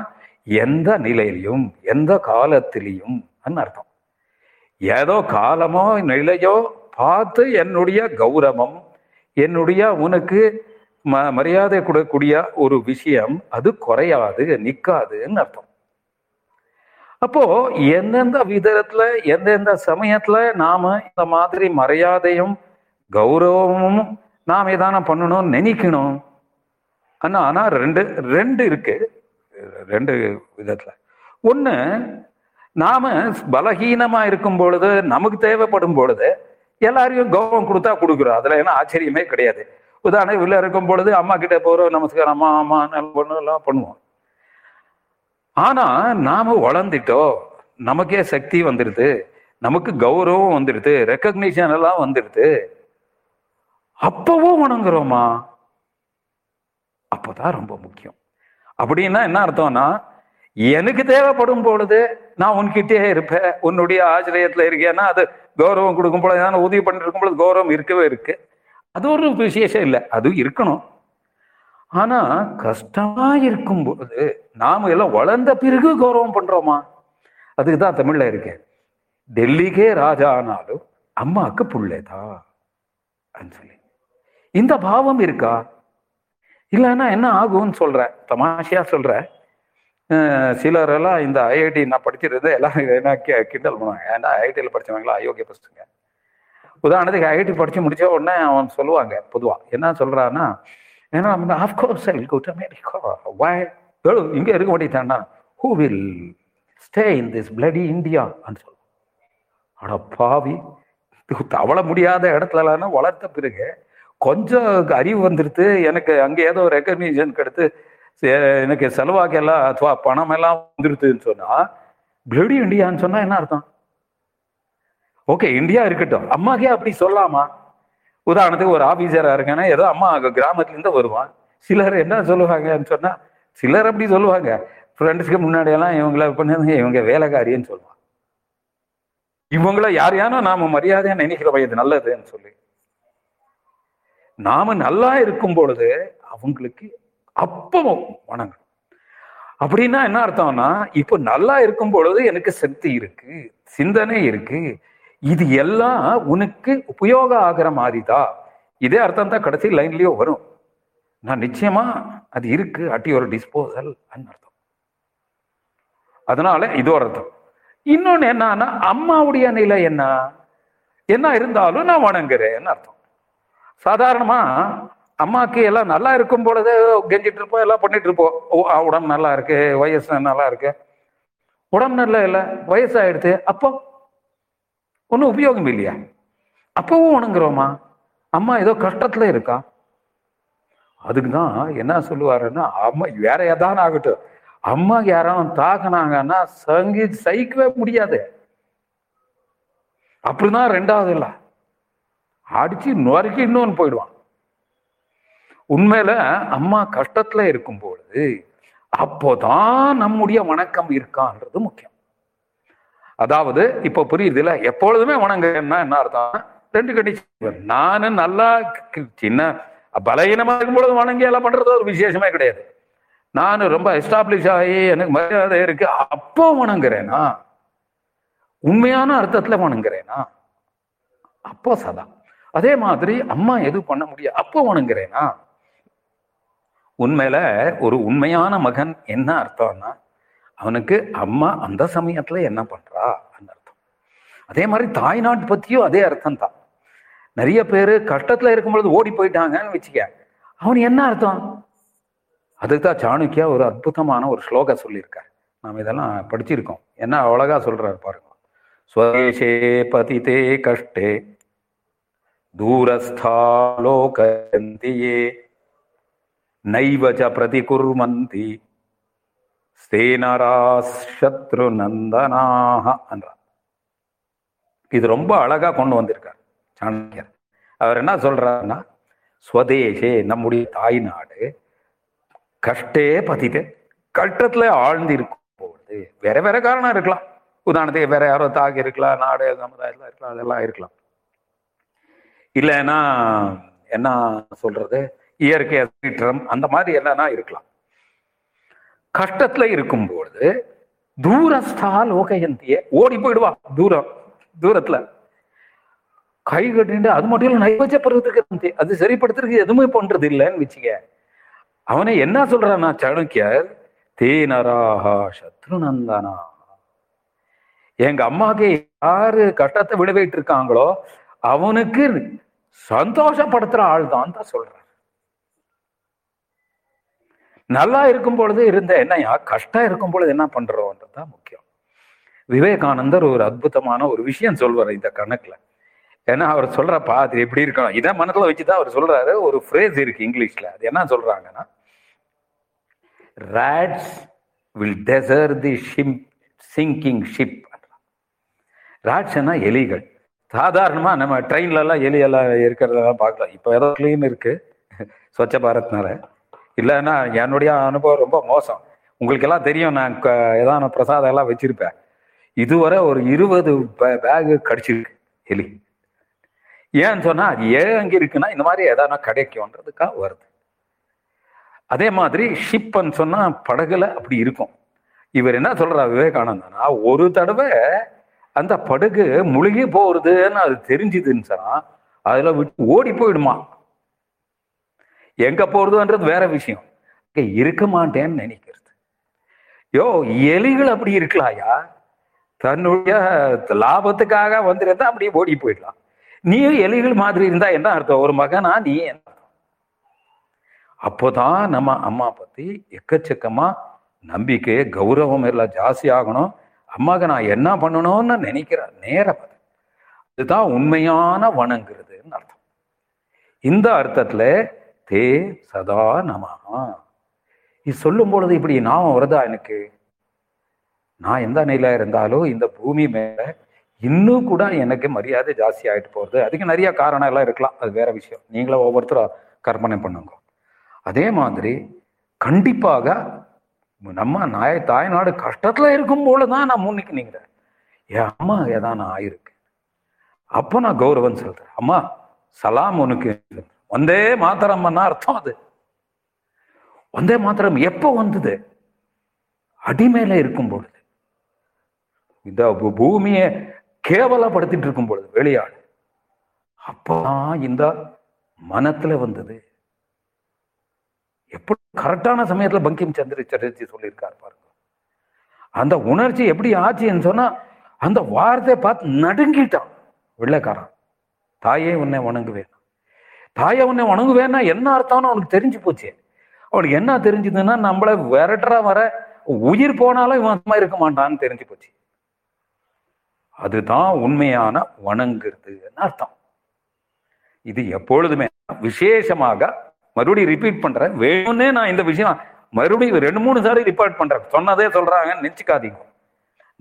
எந்த நிலையிலையும் எந்த காலத்திலையும் அர்த்தம். ஏதோ காலமோ நிலையோ பார்த்து என்னுடைய கௌரவம் என்னுடைய உனக்கு ம மரியாதை கொடுக்கக்கூடிய ஒரு விஷயம் அது குறையாது நிற்காதுன்னு அர்த்தம். அப்போ எந்தெந்த விதத்துல எந்தெந்த சமயத்துல நாம இந்த மாதிரி மரியாதையும் கௌரவமும் நாம் ஏதான பண்ணணும் நினைக்கணும்? ஆனா ஆனா ரெண்டு ரெண்டு இருக்கு. ரெண்டு விதத்துல. ஒண்ணு நாம பலகீனமா இருக்கும் பொழுது நமக்கு தேவைப்படும் பொழுது எல்லாரையும் கௌரவம் கொடுத்தா கொடுக்குறோம். அதுல என்ன ஆச்சரியமே கிடையாது. உதாரணம் உள்ள இருக்கும் பொழுது அம்மா கிட்ட போறோம் நமஸ்காரம் அம்மா அம்மா பொண்ணு எல்லாம் பண்ணுவோம். ஆனா நாம வளர்ந்துட்டோம் நமக்கே சக்தி வந்துடுது நமக்கு கௌரவம் வந்துடுது ரெக்கக்னிஷன் எல்லாம் வந்துடுது அப்பவும் வணங்குறோமா? அப்போதான் ரொம்ப முக்கியம். அப்படின்னா என்ன அர்த்தம்னா எனக்கு தேவைப்படும் பொழுது நான் உன்கிட்டே இருப்பேன் உன்னுடைய ஆச்சரியத்துல இருக்கேன்னா அது கௌரவம் கொடுக்கும் பொழுது நான் உதவி பண்ணிட்டு இருக்கும் பொழுது கௌரவம் இருக்கவே இருக்கு. அது ஒரு விசேஷம் இல்லை. அது இருக்கணும். ஆனா கஷ்டமா இருக்கும் பொழுது நாம எல்லாம் வளர்ந்த பிறகு கௌரவம் பண்றோமா? அதுக்கு தான் தமிழ்ல இருக்கேன் டெல்லிக்கே ராஜா ஆனாலும் அம்மாவுக்கு புள்ளைதான் சொல்லி. இந்த பாவம் இருக்கா? இல்லைன்னா என்ன ஆகும்னு சொல்ற? தமாஷையா சொல்ற. சிலர் எல்லாம் இந்த ஐஐடி நான் படிச்சிருந்தது எல்லாம் என்ன கிண்டல் பண்ணுவாங்க. ஏன்னா ஐஐடியில் படிச்சவங்களா அயோக்கிய பசங்க. உதாரணத்துக்கு ஐஐடி படிச்சு முடிச்ச உடனே அவன் சொல்லுவாங்க பொதுவா. என்ன சொல்றான்னா ஏன்னா of course I go to America why இங்க இருக்க மாட்டேங்கிறான்னா who will stay in this bloody India சொல்லுவான். அட பாவி. தவள முடியாத இடத்துல வளர்த்த பிறகு கொஞ்சம் அறிவு வந்துடுத்து எனக்கு அங்கே ஏதோ ரெக்கக்னிஷன் கிடைத்து எனக்கு செலவாக்கெல்லாம் அதுவா பணம் எல்லாம் வந்துருதுன்னு சொன்னா பிளடி இந்தியான்னு சொன்னா என்ன அர்த்தம்? ஓகே இந்தியா இருக்கட்டும். அம்மாக்கே அப்படி சொல்லாமா? உதாரணத்துக்கு ஒரு ஆபீசரா இருக்கேன்னா ஏதோ அம்மா கிராமத்துல இருந்து வருவான். சிலர் என்ன சொல்லுவாங்கன்னு சொன்னா சிலர் அப்படி சொல்லுவாங்க. ஃப்ரெண்ட்ஸ்க்கு முன்னாடியெல்லாம் இவங்கள பண்ணி இவங்க வேலைக்காரின்னு சொல்லுவாங்க இவங்கள யாரையானோ நாம மரியாதையா நினைக்கிறோம் இது நல்லதுன்னு சொல்லி. நாம நல்லா இருக்கும் பொழுது அவங்களுக்கு அப்பவும் வணங்கணும் அப்படின்னா என்ன அர்த்தம்னா இப்போ நல்லா இருக்கும் பொழுது எனக்கு சக்தி இருக்கு சிந்தனை இருக்கு இது எல்லாம் உனக்கு உபயோகம் ஆகிற மாதிரி தான் இதே அர்த்தம் தான் கடைசி லைன்லயோ வரும். நான் நிச்சயமா அது இருக்கு அட் யுவர் டிஸ்போசல் அர்த்தம். அதனால இது ஒரு அர்த்தம். இன்னொன்னு என்னன்னா அம்மாவுடைய நிலை என்ன? என்ன இருந்தாலும் நான் வணங்குறேன்னு அர்த்தம். சாதாரணமா அம்மாக்கு எல்லாம் நல்லா இருக்கும் பொழுது கெஞ்சிட்டு இருப்போம் எல்லாம் பண்ணிட்டு இருப்போம். உடம்பு நல்லா இருக்கு வயசு நல்லா இருக்கு. உடம்பு நல்லா இல்லை வயசாயிடுது. அப்போ ஒன்றும் உபயோகம் இல்லையா அப்பவும் உணங்குறோமா அம்மா ஏதோ கஷ்டத்துல இருக்கா அதுக்கு தான் என்ன சொல்லுவாருன்னா அம்மா வேற ஏதாவது ஆகட்டும் அம்மா யாராவது தாக்குனாங்கன்னா சங்கி சகிக்கவே முடியாது அப்படிதான் ரெண்டாவது இல்லை அடிச்சு நொறுக்கி இன்னொன்னு போயிடுவான் உண்மையில அம்மா கஷ்டத்துல இருக்கும் பொழுது அப்போதான் நம்முடைய வணக்கம் இருக்கான்றது முக்கியம் அதாவது இப்ப புரியுதுல? எப்பொழுதுமே வணங்குன்னா என்ன அர்த்தம்? ரெண்டு கண்டிஷன் நானும் நல்லா சின்ன பலகீனமா இருக்கும்பொழுது வணங்கி எல்லாம் பண்றது ஒரு விசேஷமே கிடையாது. நான் ரொம்ப எஸ்டாப்ளிஷ் ஆகி எனக்கு மரியாதை இருக்கு. அப்போ வணங்குறேனா? உண்மையான அர்த்தத்துல வணங்குறேனா? அப்போ சதா. அதே மாதிரி அம்மா எது பண்ண முடியாது அப்போ வணங்குறேனா? உண்மையில ஒரு உண்மையான மகன் என்ன அர்த்தம்னா அவனுக்கு அம்மா அந்த சமயத்துல என்ன பண்றா அந்த அர்த்தம். அதே மாதிரி தாய்நாட்டு பத்தியும் அதே அர்த்தம் தான். நிறைய பேர் கஷ்டத்துல இருக்கும்பொழுது ஓடி போயிட்டாங்கன்னு வச்சுக்க அவன் என்ன அர்த்தம்? அதுக்கு தான் சாணக்கியா ஒரு அற்புதமான ஒரு ஸ்லோகம் சொல்லியிருக்கார். நாம் இதெல்லாம் படிச்சிருக்கோம். என்ன அழகா சொல்றாரு பாருங்க. ஸ்வதேசே பதிதே கஷ்டே தூரஸ்தாலோகந்தியே பிரதி குர்மந்தி பிரதிகுர்வந்தி சத்ரு நந்தனாக என்றார். இது ரொம்ப அழகா கொண்டு வந்திருக்கார் சாணக்கியர். அவர் என்ன சொல்றாருன்னா ஸ்வதேசே நம்முடைய தாய் நாடு கஷ்டே பத்திட்டு கஷ்டத்துல ஆழ்ந்து இருக்கும் போது வேற வேற காரணம் இருக்கலாம். உதாரணத்துக்கு வேற யாரோ தாக்கி இருக்கலாம் நாடு சமுதாயத்துல இருக்கலாம் அதெல்லாம் இருக்கலாம். இல்லைன்னா என்ன சொல்றது? இயற்கை சீற்றம் அந்த மாதிரி என்னன்னா இருக்கலாம். கஷ்டத்துல இருக்கும்பொழுது தூரஸ்தா லோகயந்திய ஓடி போயிடுவா தூரம் தூரத்துல. கை கட்டிட்டு அது மட்டும் இல்ல நைவச்ச பருவத்துக்கு அது சரிப்படுத்துறதுக்கு எதுவுமே பண்றது இல்லைன்னு வச்சுக்க. அவனை என்ன சொல்றான்னா சாணக்கியர் தேனராகா சத்ருநந்தனா. எங்க அம்மாக்கு யாரு கஷ்டத்தை விடுவிட்டு இருக்காங்களோ அவனுக்கு சந்தோஷப்படுத்துற ஆள் தான் தான் சொல்றார் நல்லா இருக்கும் பொழுது இருந்த என்னையா? கஷ்டம் இருக்கும் பொழுது என்ன பண்றோம்ன்றதுதான் முக்கியம். விவேகானந்தர் ஒரு அற்புதமான ஒரு விஷயம் சொல்வார் இந்த கணக்குல. ஏன்னா அவர் சொல்றப்பா அது எப்படி இருக்கணும்? இதை மனத்துல வச்சுதான் அவர் சொல்றாரு. ஒரு ஃப்ரேஸ் இருக்கு இங்கிலீஷ்ல. அது என்ன சொல்றாங்கன்னா rats will desert the ship sinking ship ராட்ஸ்னா எலிகள். சாதாரணமா நம்ம ட்ரெயின்ல எல்லாம் எலி எல்லாம் இருக்கிறதெல்லாம் பார்க்கலாம். இப்போ ஏதோ கிளீன் இருக்கு. <laughs> ஸ்வச்ச பாரத்னால. இல்லைன்னா என்னுடைய அனுபவம் ரொம்ப மோசம். உங்களுக்கு எல்லாம் தெரியும் நான் க- ஏதான பிரசாதம் எல்லாம் வச்சிருப்பேன். இதுவரை ஒரு இருபது பேகு கடிச்சிருக்கு எலி ஏன்னு சொன்னா அது ஏன் அங்கே இருக்குன்னா இந்த மாதிரி ஏதானா கிடைக்கும்ன்றதுக்காக வருது. அதே மாதிரி ஷிப்புன்னு சொன்னா படகுல அப்படி இருக்கும். இவர் என்ன சொல்றார் விவேகானந்தனா ஒரு தடவை அந்த படகு முழுகி போறதுன்னு அது தெரிஞ்சுதுன்னு சொன்னா அதுல விட்டு ஓடி போயிடுமா? எங்க போறதுன்றது வேற விஷயம். இருக்க மாட்டேன்னு நினைக்கிறது. யோ எலிகள் அப்படி இருக்கலாயா? தன்னுடைய லாபத்துக்காக வந்துருந்தா அப்படியே ஓடி போயிடலாம். நீயும் எலிகள் மாதிரி இருந்தா என்ன அர்த்தம்? ஒரு மகனா நீ என்ன அர்த்தம்? அப்போதான் நம்ம அம்மா பத்தி எக்கச்சக்கமா நம்பிக்கை கௌரவம் எல்லாம் ஜாஸ்தி ஆகணும். அம்மாவுக்கு நான் என்ன பண்ணணும்னு நினைக்கிற நேரம் அது. இதுதான் உண்மையான வணங்குறதுன்னு அர்த்தம். இந்த அர்த்தத்துல தே சதா நமஹா இது சொல்லும் பொழுது இப்படி ஞாபகம் வருதா எனக்கு? நான் எந்த நிலையில இருந்தாலும் இந்த பூமி மேல இன்னும் கூட எனக்கு மரியாதை ஜாஸ்தி ஆகிட்டு போகிறது அதுக்கு நிறைய காரணம் எல்லாம் இருக்கலாம். அது வேற விஷயம். நீங்களும் ஒவ்வொருத்தரும் கற்பனை பண்ணுங்க. அதே மாதிரி கண்டிப்பாக நம்ம நாய தாய்நாடு கஷ்டத்துல இருக்கும் போலதான் நான் முன்னிக்கு நிற்கிறேன் என் அம்மா நான் ஆயிருக்கு. அப்போ நான் கௌரவம் சொல்றேன் அம்மா சலாம் உனக்கு. வந்தே மாத்திரம்னா அர்த்தம் அது. வந்தே மாத்திரம் எப்போ வந்தது? அடிமேல இருக்கும் பொழுது. இந்த பூமியை கேவலப்படுத்திட்டு இருக்கும் பொழுது வெளியாடு. அப்பதான் இந்த மனத்துல வந்தது. எப்படி கரெக்டான சமயத்துல பங்கிம் சந்திர சட்டர்ஜி சொல்லியிருக்காரு பாருங்க. அந்த உணர்ச்சி எப்படி ஆச்சுன்னு சொன்னா அந்த வார்த்தையை பார்த்து நடுங்கிட்டான். வெள்ளைக்காரன். தாயே உன்னை வணங்குவேன். தாயை உன்னை வணங்குவேன்னா என்ன அர்த்தம்னு அவனுக்கு தெரிஞ்சு போச்சு. அவனுக்கு என்ன தெரிஞ்சதுன்னா நம்மள விரட்டுற வர உயிர் போனாலும் இவன் சும்மா இருக்க மாட்டான்னு தெரிஞ்சு போச்சு. அதுதான் உண்மையான வணங்குறதுன்னு அர்த்தம். இது எப்பொழுதுமே விசேஷமாக மறுபடியும் ரிப்பீட் பண்றேன். வேணும்னே நான் இந்த விஷயம் மறுபடியும் ரெண்டு மூணு சாரி ரிப்பீட் பண்றேன். சொன்னதே சொல்றாங்கன்னு நினைச்சுக்காதீங்க.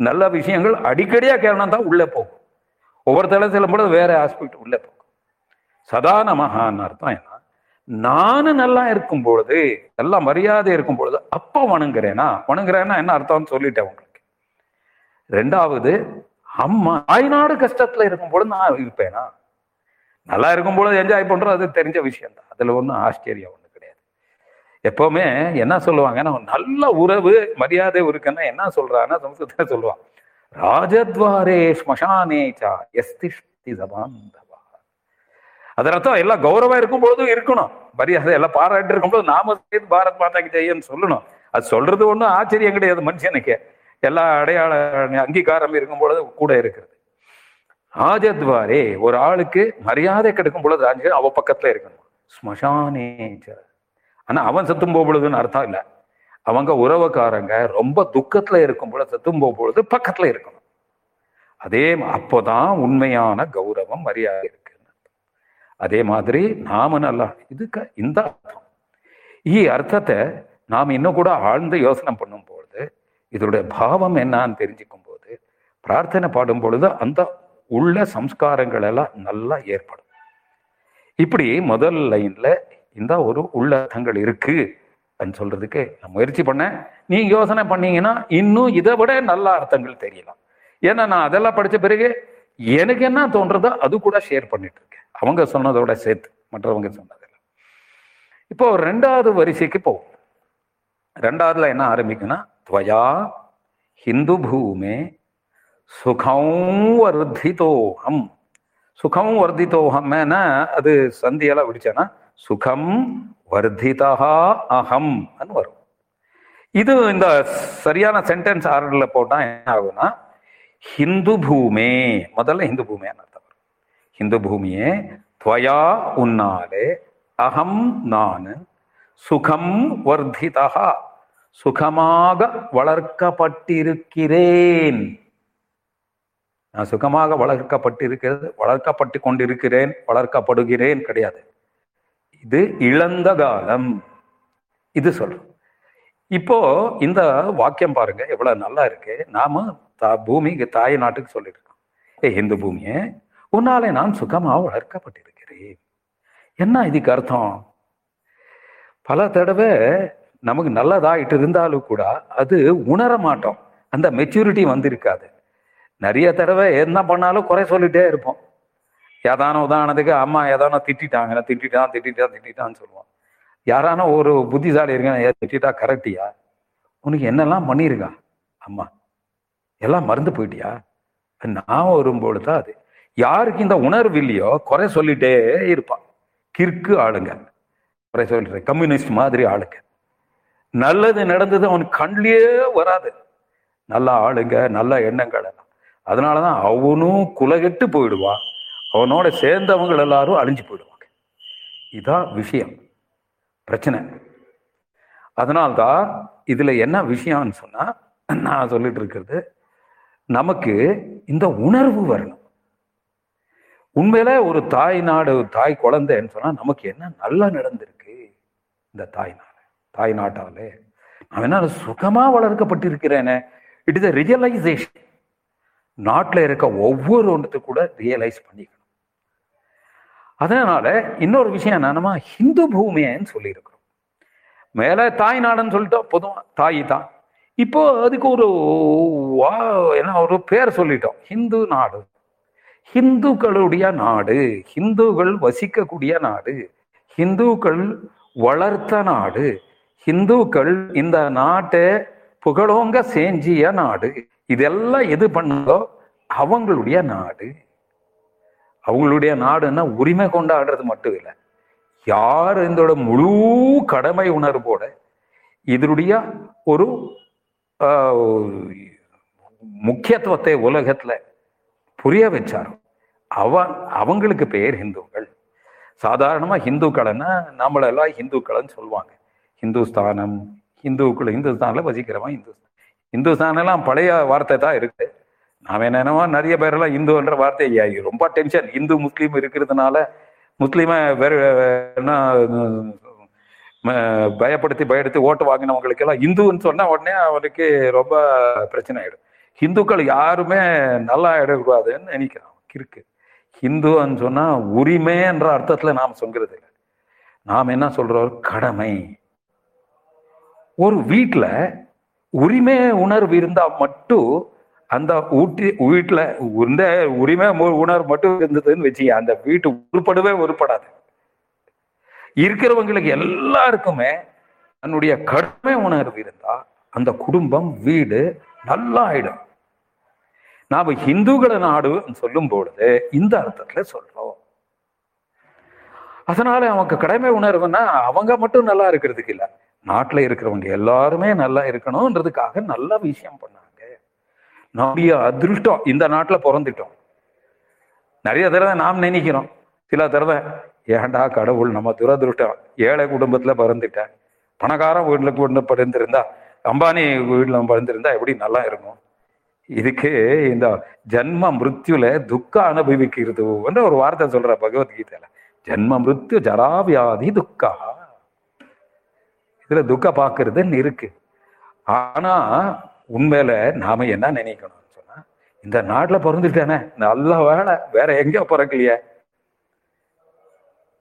நல்ல விஷயங்கள் அடிக்கடியா கேட்கணும் தான் உள்ளே போகும். ஒவ்வொரு தலை செல்லும் பொழுது வேற ஆஸ்பெக்ட் உள்ளே போகும். சதா நமகான்னு அர்த்தம் என்ன? நானும் நல்லா இருக்கும் பொழுது நல்லா மரியாதை இருக்கும் பொழுது அப்ப வணங்குறேனா? வணங்குறேன்னா என்ன அர்த்தம்னு சொல்லிட்டேன் உங்களுக்கு. ரெண்டாவது அம்மா தாய்நாடு கஷ்டத்துல இருக்கும் பொழுது நான் இருப்பேனா? நல்லா இருக்கும் பொழுது என்ஜாய் பண்றோம் அது தெரிஞ்ச விஷயம் தான். அதுல ஒன்றும் ஆச்சரியம் ஒன்று கிடையாது. எப்பவுமே என்ன சொல்லுவாங்க நம்ம நல்ல உறவு மரியாதை இருக்குன்னா என்ன சொல்றான்னா சம்ஸ்கிருதத்துல சொல்லுவான் ராஜத்வாரே ஸ்மசானேச்சா எஸ்திஷ்டி சபாந்தா அதன் அர்த்தம் எல்லாம் கௌரவம் இருக்கும் பொழுதும் இருக்கணும் மரியாதை எல்லாம் பாராட்டு இருக்கும்போது நாம சேர்ந்து பாரத் மாதாக்கு ஜெயன்னு சொல்லணும்? அது சொல்றது ஒன்றும் ஆச்சரியம் கிடையாது மனுஷனுக்கு. எல்லா அடையாள அங்கீகாரம் இருக்கும் பொழுது கூட இருக்கிறது ராஜத்வாரே ஒரு ஆளுக்கு மரியாதை கிடைக்கும் பொழுது ராஜ அவ பக்கத்துல இருக்கணும். ஸ்மசானேச்ச ஆனா அவன் செத்தும் போகும்பொழுதுன்னு அர்த்தம் இல்லை. அவங்க உறவுக்காரங்க ரொம்ப துக்கத்துல இருக்கும் பொழுது செத்தும் போகும்பொழுது பக்கத்துல இருக்கணும். அதே அப்போதான் உண்மையான கௌரவம் மரியாதை இருக்கு. அதே மாதிரி நாம நல்லா இதுக்கு இந்த அர்த்தம். ஈ அர்த்தத்தை நாம் இன்னும் கூட ஆழ்ந்து யோசனை பண்ணும் பொழுது இதனுடைய பாவம் என்னன்னு தெரிஞ்சுக்கும் போது பிரார்த்தனை பாடும் பொழுது அந்த உள்ள சம்ஸ்காரங்கள் எல்லாம் நல்லா ஏற்படும். இப்படி முதல் லைன்ல இந்த ஒரு உள்ளர்த்தங்கள் இருக்கு அப்படின்னு சொல்றதுக்கு நான் முயற்சி பண்ணேன். நீங்க யோசனை பண்ணீங்கன்னா இன்னும் இதை விட நல்ல அர்த்தங்கள் தெரியலாம். ஏன்னா நான் அதெல்லாம் படித்த பிறகு எனக்கு என்ன தோன்றதோ அது கூட ஷேர் பண்ணிட்டு இருக்கேன் அவங்க சொன்னதோட சேர்த்து மற்றவங்க சொன்னதில்லை. இப்போ ரெண்டாவது வரிசைக்கு போவோம். ரெண்டாவதுல என்ன ஆரம்பிக்குன்னா துவயா ஹிந்து பூமே சுகம் வர்த்திதோகம் சுகம் வர்த்திதோகம்னா அது சந்தியெல்லாம் விடிச்சேன்னா சுகம் வர்த்திதா அகம் வரும். இது இந்த சரியான சென்டென்ஸ் ஆர்டர்ல போட்டா என்ன ஆகும்னா ஹிந்து பூமே. முதல்ல ஹிந்து பூமியான அர்த்தம் ஹிந்து பூமியே துவயா உன்னாலே அகம் நான் சுகம் வர்த்திதா சுகமாக வளர்க்கப்பட்டிருக்கிறேன். நான் சுகமாக வளர்க்கப்பட்டிருக்கிறது வளர்க்கப்பட்டு கொண்டிருக்கிறேன் வளர்க்கப்படுகிறேன் கிடையாது. இது இழந்த காலம். இது சொல்றோம். இப்போ இந்த வாக்கியம் பாருங்க எவ்வளவு நல்லா இருக்கு. நாம தா பூமிக்கு தாய் நாட்டுக்கு சொல்லியிருக்கோம் ஏ இந்து பூமியை உன்னாலே நான் சுகமாக வளர்க்கப்பட்டிருக்கிறேன். என்ன இதுக்கு அர்த்தம்? பல தடவை நமக்கு நல்லதாயிட்டு இருந்தாலும் கூட அது உணர மாட்டோம். அந்த மெச்சூரிட்டி வந்திருக்காது. நிறைய தடவை என்ன பண்ணாலும் குறை சொல்லிட்டே இருப்போம். ஏதான உதாரணத்துக்கு அம்மா ஏதானோ திட்டாங்க திட்டான் திட்டான் திட்டான்னு சொல்லுவோம் யாரான ஒரு புத்திசாலி இருக்கான் திட்டா கரெக்டியா உனக்கு என்னெல்லாம் பண்ணியிருக்கா? அம்மா எல்லாம் மறந்து போயிட்டியா? நான் வரும்பொழுது தான் அது. யாருக்கு இந்த உணர்வு இல்லையோ குறை சொல்லிட்டே இருப்பான் கிற்கு ஆளுங்க. குறை சொல்ற கம்யூனிஸ்ட் மாதிரி ஆளுங்க. நல்லது நடந்தது அவன் கண்லயே வராது. நல்ல ஆளுங்க நல்ல எண்ணங்கள் எல்லாம். அதனாலதான் அவனும் குலகெட்டு போயிடுவான். அவனோட சேர்ந்தவங்க எல்லாரும் அழிஞ்சு போயிடுவாங்க. இதான் விஷயம். பிரச்சனை. அதனால்தான் இதுல என்ன விஷயம்னு சொன்னா நான் சொல்லிட்டு இருக்கிறது நமக்கு இந்த உணர்வு வரணும். உண்மையில ஒரு தாய் நாடு தாய் குழந்தைன்னு சொன்னா நமக்கு என்ன நல்லா நடந்திருக்கு இந்த தாய் நாடு தாய் நாட்டாலே. நான் என்ன சுகமா வளர்க்கப்பட்டிருக்கிறேனே. இட் இஸ் ரியலைசேஷன் நாட்டில் இருக்க ஒவ்வொரு ஒன்றத்தை கூட ரியலைஸ் பண்ணிக்கணும். அதனால இன்னொரு விஷயம் என்னன்னா ஹிந்து பூமியன்னு சொல்லியிருக்கிறோம். மேல தாய் நாடுன்னு சொல்லிட்டோம் பொதுவாக தாய் தான். இப்போ அதுக்கு ஒரு வா என்ன ஒரு பேர் சொல்லிட்டோம். ஹிந்து நாடு. ஹிந்துக்களுடைய நாடு. ஹிந்துக்கள் வசிக்கக்கூடிய நாடு. ஹிந்துக்கள் வளர்த்த நாடு. ஹிந்துக்கள் இந்த நாட்டை புகழோங்க செஞ்சிய நாடு. இதெல்லாம் எது பண்ணதோ அவங்களுடைய நாடு. அவங்களுடைய நாடுன்னா உரிமை கொண்டாடுறது மட்டும் இல்லை. யார் இதோட முழு கடமை உணர்வோட இதனுடைய ஒரு முக்கியத்துவத்தை உலகத்துல புரிய வச்சாரோ? அவன் அவங்களுக்கு பேர் ஹிந்துக்கள். சாதாரணமா ஹிந்துக்களைன்னா நம்மளெல்லாம் ஹிந்துக்கள்னு சொல்லுவாங்க. ஹிந்துஸ்தானம் ஹிந்துக்கள் ஹிந்துஸ்தானில் வசிக்கிறவன் ஹிந்துஸ்தான் ஹிந்துஸ்தான் எல்லாம் பழைய வார்த்தை தான் இருக்கு. நாம என்னென்னவோ நிறைய பேரெல்லாம் இந்துன்ற வார்த்தை ரொம்ப டென்ஷன் இந்து முஸ்லீம் இருக்கிறதுனால முஸ்லீமை வேற என்ன பயப்படுத்தி பயப்படுத்தி ஓட்டு வாங்கினவங்களுக்கு எல்லாம் இந்துன்னு சொன்னா உடனே அவனுக்கு ரொம்ப பிரச்சனை ஆயிடும். ஹிந்துக்கள் யாருமே நல்லா இடக்கூடாதுன்னு நினைக்கிறான். கிறுக்கு. ஹிந்துன்னு சொன்னா உரிமை என்ற அர்த்தத்துல நாம் சொல்கிறது இல்லை நாம் என்ன சொல்றோம்? கடமை. ஒரு வீட்ல உரிமை உணர்வு இருந்தா மட்டும் அந்த ஊட்டி வீட்டுல இந்த உரிமை உணர்வு மட்டும் இருந்ததுன்னு வச்சு அந்த வீட்டு உருப்படவே உருப்படாது. இருக்கிறவங்களுக்கு எல்லாருக்குமே தன்னுடைய கடமை உணர்வு இருந்தா அந்த குடும்பம் வீடு நல்லா ஆயிடும் நாம ஹிந்துக்களை நாடு சொல்லும் பொழுது இந்த அர்த்தத்துல சொல்றோம். அதனால அவங்க கடமை உணர்வுன்னா அவங்க மட்டும் நல்லா இருக்கிறதுக்கு இல்லை. நாட்டுல இருக்கிறவங்க எல்லாருமே நல்லா இருக்கணும்ன்றதுக்காக நல்ல விஷயம் பண்ணாங்க நம்முடைய அதிருஷ்டம். இந்த நாட்டுல பிறந்துட்டோம். நிறைய தடவை நாம் நினைக்கிறோம். சில தடவை ஏன்டா கடவுள் நம்ம துரதிருஷ்டம். ஏழை குடும்பத்துல பிறந்துட்டேன். பணக்கார வீட்டில் கொண்டு பிறந்திருந்தா அம்பானி வீட்டில் பிறந்திருந்தா எப்படி நல்லா இருக்கும்? இதுக்கு இந்த ஜென்ம மிருத்யுல துக்கம் அனுபவிக்கிறது வந்து ஒரு வார்த்தை சொல்ற பகவத்கீதையில. ஜென்ம மிருத்யு ஜராவியாதி துக்கா. இதுல துக்க பாக்குறதுன்னு இருக்கு. ஆனா உண்மையில நாம என்ன நினைக்கணும்னு சொன்னா இந்த நாட்டில் பிறந்துட்டேனே நல்ல வேலை வேற எங்கேயோ பிறக்கலையே.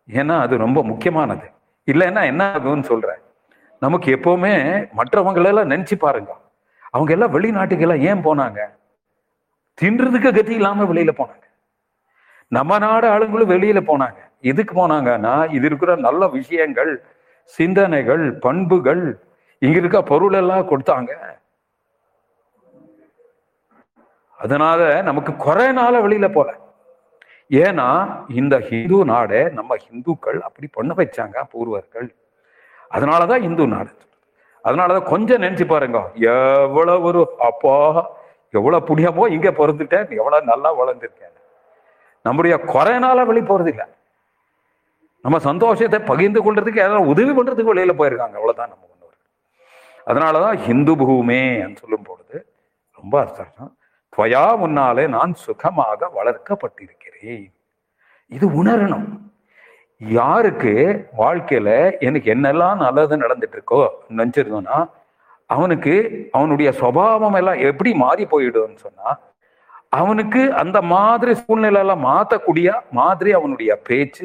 ஏன்னா அது ரொம்ப முக்கியமானது. இல்லைன்னா என்ன ஆகும்னு சொல்றேன். நமக்கு எப்பவுமே மற்றவங்களெல்லாம் நினைச்சு பாருங்க. அவங்க எல்லாம் வெளிநாட்டுக்கெல்லாம் ஏன் போனாங்க? தின்றதுக்கு கத்தி இல்லாம வெளியில போனாங்க. நம்ம நாடு ஆளுங்களும் வெளியில போனாங்க. எதுக்கு போனாங்கன்னா இது இருக்கிற நல்ல விஷயங்கள் சிந்தனைகள் பண்புகள் இங்க இருக்க பொருள் எல்லாம் கொடுத்தாங்க. அதனால நமக்கு குறை வெளியில போல. ஏன்னா இந்த ஹிந்து நாடை நம்ம ஹிந்துக்கள் அப்படி பண்ண வச்சாங்க பூர்வர்கள். அதனாலதான் இந்து நாடு. அதனாலதான் கொஞ்சம் நினைச்சு பாருங்க. எவ்வளவு ஒரு அப்பா எவ்வளவு புண்ணியமோ இங்க பிறந்துட்டேன் எவ்வளவு நல்லா வளர்ந்துருக்கேன் நம்முடைய குறைனால வெளி போறது இல்லை நம்ம சந்தோஷத்தை பகிர்ந்து கொள்றதுக்கு யாராவது உதவி பண்றதுக்கு வெளியில போயிருக்காங்க. அவ்வளவுதான் நம்ம முன்னோர்கள். அதனாலதான் ஹிந்து பூமே சொல்லும் பொழுது ரொம்ப அர்த்தம். துவயா முன்னாலே நான் சுகமாக வளர்க்கப்பட்டிருக்கிறேன். இது உணரணும். யாருக்கு வாழ்க்கையில எனக்கு என்னெல்லாம் நல்லது நடந்துட்டு இருக்கோ நினைச்சிருந்தோம்னா அவனுக்கு அவனுடைய சுபாவம் எல்லாம் எப்படி மாறி போயிடும்னு சொன்னா அவனுக்கு அந்த மாதிரி சூழ்நிலையெல்லாம் மாத்தக்கூடிய மாதிரி அவனுடைய பேச்சு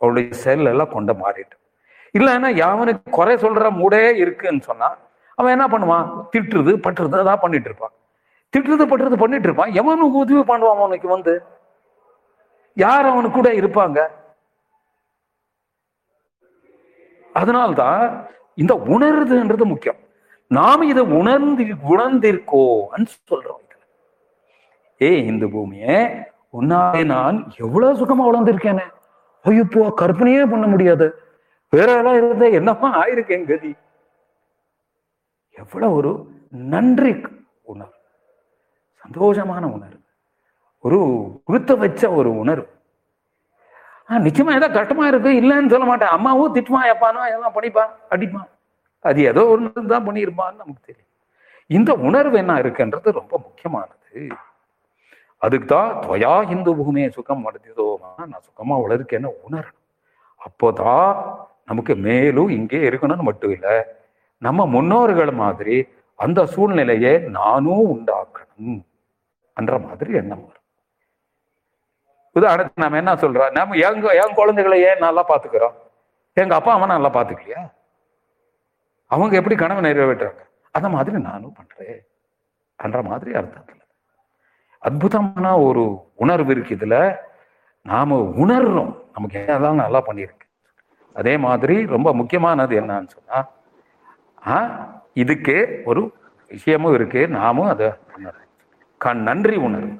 அவனுடைய செல் எல்லாம் கொண்ட மாறிட்டு. இல்லைன்னா அவனுக்கு குறை சொல்ற மூடே இருக்குன்னு சொன்னா அவன் என்ன பண்ணுவான்? திட்டுறது பட்டுறது அதான் பண்ணிட்டு இருப்பான். திட்டுறது பட்டுறது பண்ணிட்டு இருப்பான். எவனுக்கு உதவி பண்ணுவான் அவனுக்கு வந்து? யார் அவனுக்கு கூட இருப்பாங்க? அதனால்தான் இந்த உணர்றதுன்றது முக்கியம். நாம் இதை உணர்ந்து உணர்ந்திருக்கோன்னு சொல்றோம் ஏ இந்த பூமியை உன்னாலே நான் எவ்வளவு சுகமா வளர்ந்திருக்கேனே. ஐயப்போ கற்பனையே பண்ண முடியாது. வேற எல்லாம் இருந்த என்னமா ஆயிருக்கேன் கதி? எவ்வளவு ஒரு நன்றி உணர்வு. சந்தோஷமான உணர்வு. ஒரு கொடுத்த வச்ச ஒரு உணர்வு. ஆஹ் நிச்சயமா ஏதோ கஷ்டமா இருக்கு இல்லைன்னு சொல்ல மாட்டேன். அம்மாவும் திட்டுவான் எப்பானோ எல்லாம் பண்ணிப்பான் அடிப்பான். அது ஏதோ ஒன்று தான் பண்ணியிருப்பான்னு நமக்கு தெரியும். இந்த உணர்வு என்ன இருக்குன்றது ரொம்ப முக்கியமானது. அதுக்கு தான் துவயா இந்து பூமியை சுகம் அடைந்ததோமா நான் சுகமா வளர்க்கேன்னு உணரணும். அப்போதான் நமக்கு மேலும் இங்கே இருக்கணும்னு மட்டும் இல்லை நம்ம முன்னோர்கள் மாதிரி அந்த சூழ்நிலையை நானும் உண்டாக்கணும். என்ற மாதிரி எண்ணம் வரும். உதாரணத்துக்கு நம்ம என்ன சொல்றோம் நம்ம எங்க என் குழந்தைகளை ஏன் நல்லா பாத்துக்கிறோம்? எங்க அப்பா அம்மா நல்லா பாத்துக்கலையா? அவங்க எப்படி கனவு நிறைவேற்றுறாங்க? அந்த மாதிரி நானும் பண்றேன். என்ற மாதிரி அர்த்தத்துல. அற்புதமான ஒரு உணர்வு இருக்கு இதுல. நாம உணர்றோம். நமக்கு என்னதான் நல்லா பண்ணியிருக்கு. அதே மாதிரி ரொம்ப முக்கியமானது என்னன்னு சொன்னா ஆ இதுக்கு ஒரு விஷயமும் இருக்கு. நாமும் அதை உணர்றோம். கண் நன்றி உணர்வு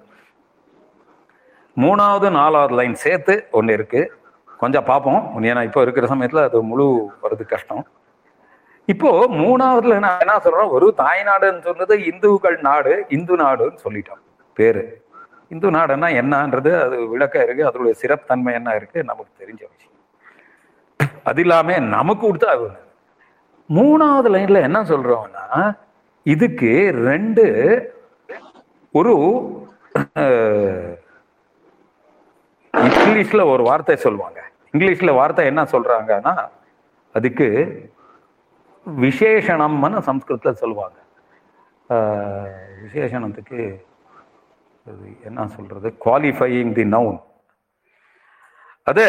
மூணாவது நாலாவது லைன் சேர்த்து ஒன்று இருக்கு. கொஞ்சம் பார்ப்போம். ஏன்னா இப்போ இருக்கிற சமயத்தில் அது முழு வருது கஷ்டம். இப்போ மூணாவதுல நான் என்ன சொல்றோம் ஒரு தாய்நாடுன்னு சொன்னது இந்துக்கள் நாடு இந்து நாடுன்னு சொல்லிட்டோம். பேரு. இந்து நாடுன்னா என்னன்றது அது விளக்கம் இருக்கு. அதோடைய சிறப்புத்தன்மை என்ன இருக்கு நமக்கு தெரிஞ்ச விஷயம். அது இல்லாம நமக்கு கொடுத்தா அது மூணாவது லைன்ல என்ன சொல்றோம்னா இதுக்கு ரெண்டு ஒரு இங்கிலீஷ்ல ஒரு வார்த்தை சொல்லுவாங்க. இங்கிலீஷ்ல வார்த்தை என்ன சொல்றாங்கன்னா அதுக்கு விசேஷணம்னு சம்ஸ்கிருத்தில் சொல்லுவாங்க. விசேஷணத்துக்கு அது என்ன சொல்றது? குவாலிஃபையிங் தி நவுன் அது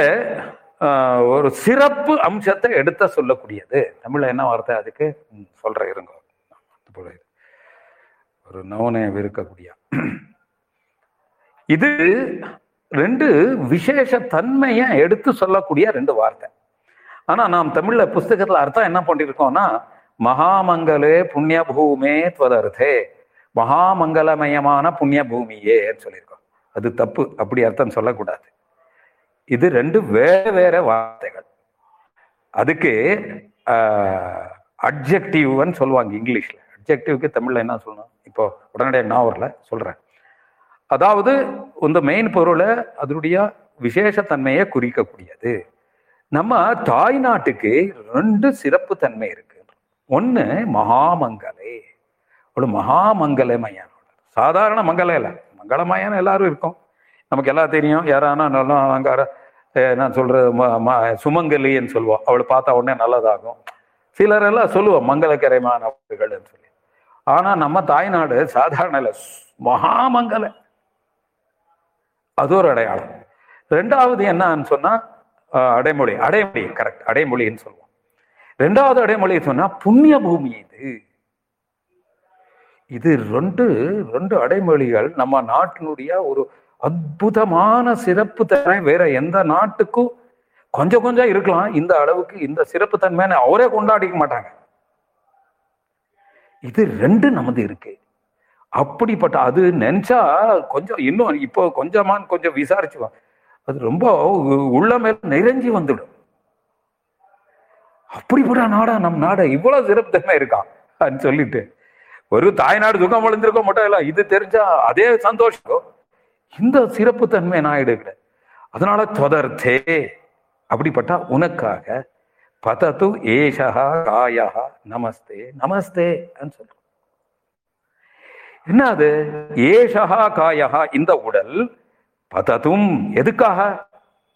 ஒரு சிறப்பு அம்சத்தை எடுத்த சொல்லக்கூடியது. தமிழ்ல என்ன வார்த்தை? அதுக்கு சொல்ற இருங்க. ஒரு நவுனை இருக்கக்கூடிய <clears throat> இது ரெண்டு விசேஷ தன்மையை எடுத்து சொல்லக்கூடிய ரெண்டு வார்த்தை. ஆனா நாம் தமிழ்ல புஸ்தகத்துல அர்த்தம் என்ன பண்ணிருக்கோம்னா மகாமங்கலே புண்ணிய பூமே துவதர்த்தே மகாமங்கலமயமான புண்ணிய பூமியேன்னு சொல்லியிருக்கோம். அது தப்பு அப்படி அர்த்தம் சொல்லக்கூடாது. இது ரெண்டு வேற வேற வார்த்தைகள். அதுக்கு அப்ஜெக்டிவ்னு சொல்லுவாங்க இங்கிலீஷ்ல. அப்ஜெக்டிவ்க்கு தமிழில் என்ன சொல்லணும்? இப்போ உடனடியாக நான் வரல சொல்றேன். அதாவது இந்த மெயின் பொருளை அதனுடைய விசேஷத்தன்மையை குறிக்கக்கூடியது. நம்ம தாய் நாட்டுக்கு ரெண்டு சிறப்பு தன்மை இருக்கு. ஒண்ணு மகாமங்கலே. ஒரு மகாமங்கலமயான சாதாரண மங்கல இல்லை. மங்களமயான எல்லாரும் இருக்கும். நமக்கு எல்லாம் தெரியும். யாரானா நல்லா அங்கார நான் சொல்றது ம- ம- சுமங்கலின்னு சொல்லுவோம். அவளை பார்த்தா உடனே நல்லதாகும். சிலர் எல்லாம் சொல்லுவோம் மங்களகரமானவர்கள்னு சொல்லி ஆனா நம்ம தாய்நாடு சாதாரண இல்லை. மகாமங்கல. அது ஒரு அடையாளம். ரெண்டாவது என்னன்னு சொன்னா அஹ், அடைமொழி. அடைமொழி கரெக்ட் அடைமொழின்னு சொல்லுவோம். ரெண்டாவது அடைமொழி சொன்னா புண்ணிய பூமி இது. இது ரெண்டு ரெண்டு அடைமொழிகள் நம்ம நாட்டினுடைய ஒரு அற்புதமான சிறப்பு தன்மை. வேற எந்த நாட்டுக்கும் கொஞ்சம் கொஞ்சம் இருக்கலாம். இந்த அளவுக்கு இந்த சிறப்பு தன்மையான அவரே கொண்டாடிக்க மாட்டாங்க. இது ரெண்டு நமது இருக்கு. அப்படிப்பட்ட அது நினைச்சா கொஞ்சம் இன்னும் இப்போ கொஞ்சமான்னு கொஞ்சம் விசாரிச்சுவோம் அது ரொம்ப உ- உள்ளமே நிறைஞ்சி வந்துடும். அப்படிப்பட்ட நாடா நம் நாடா இவ்வளவு சிறப்பு தன்மை இருக்கான் அப்படின்னு சொல்லிட்டு. ஒரு தாய்நாடு துக்கம் விழுந்திருக்க மட்டும் இல்ல இது தெரிஞ்சா அதே சந்தோஷம். இந்த சிறப்பு தன்மை நாயுடு அதனால தொடர்த்தே. அப்படிப்பட்ட உனக்காக பதத்து ஏஷா காயா நமஸ்தே நமஸ்தே சொல்றோம். என்ன அது ஏஷா காயா இந்த உடல் பதத்தும் எதுக்காக?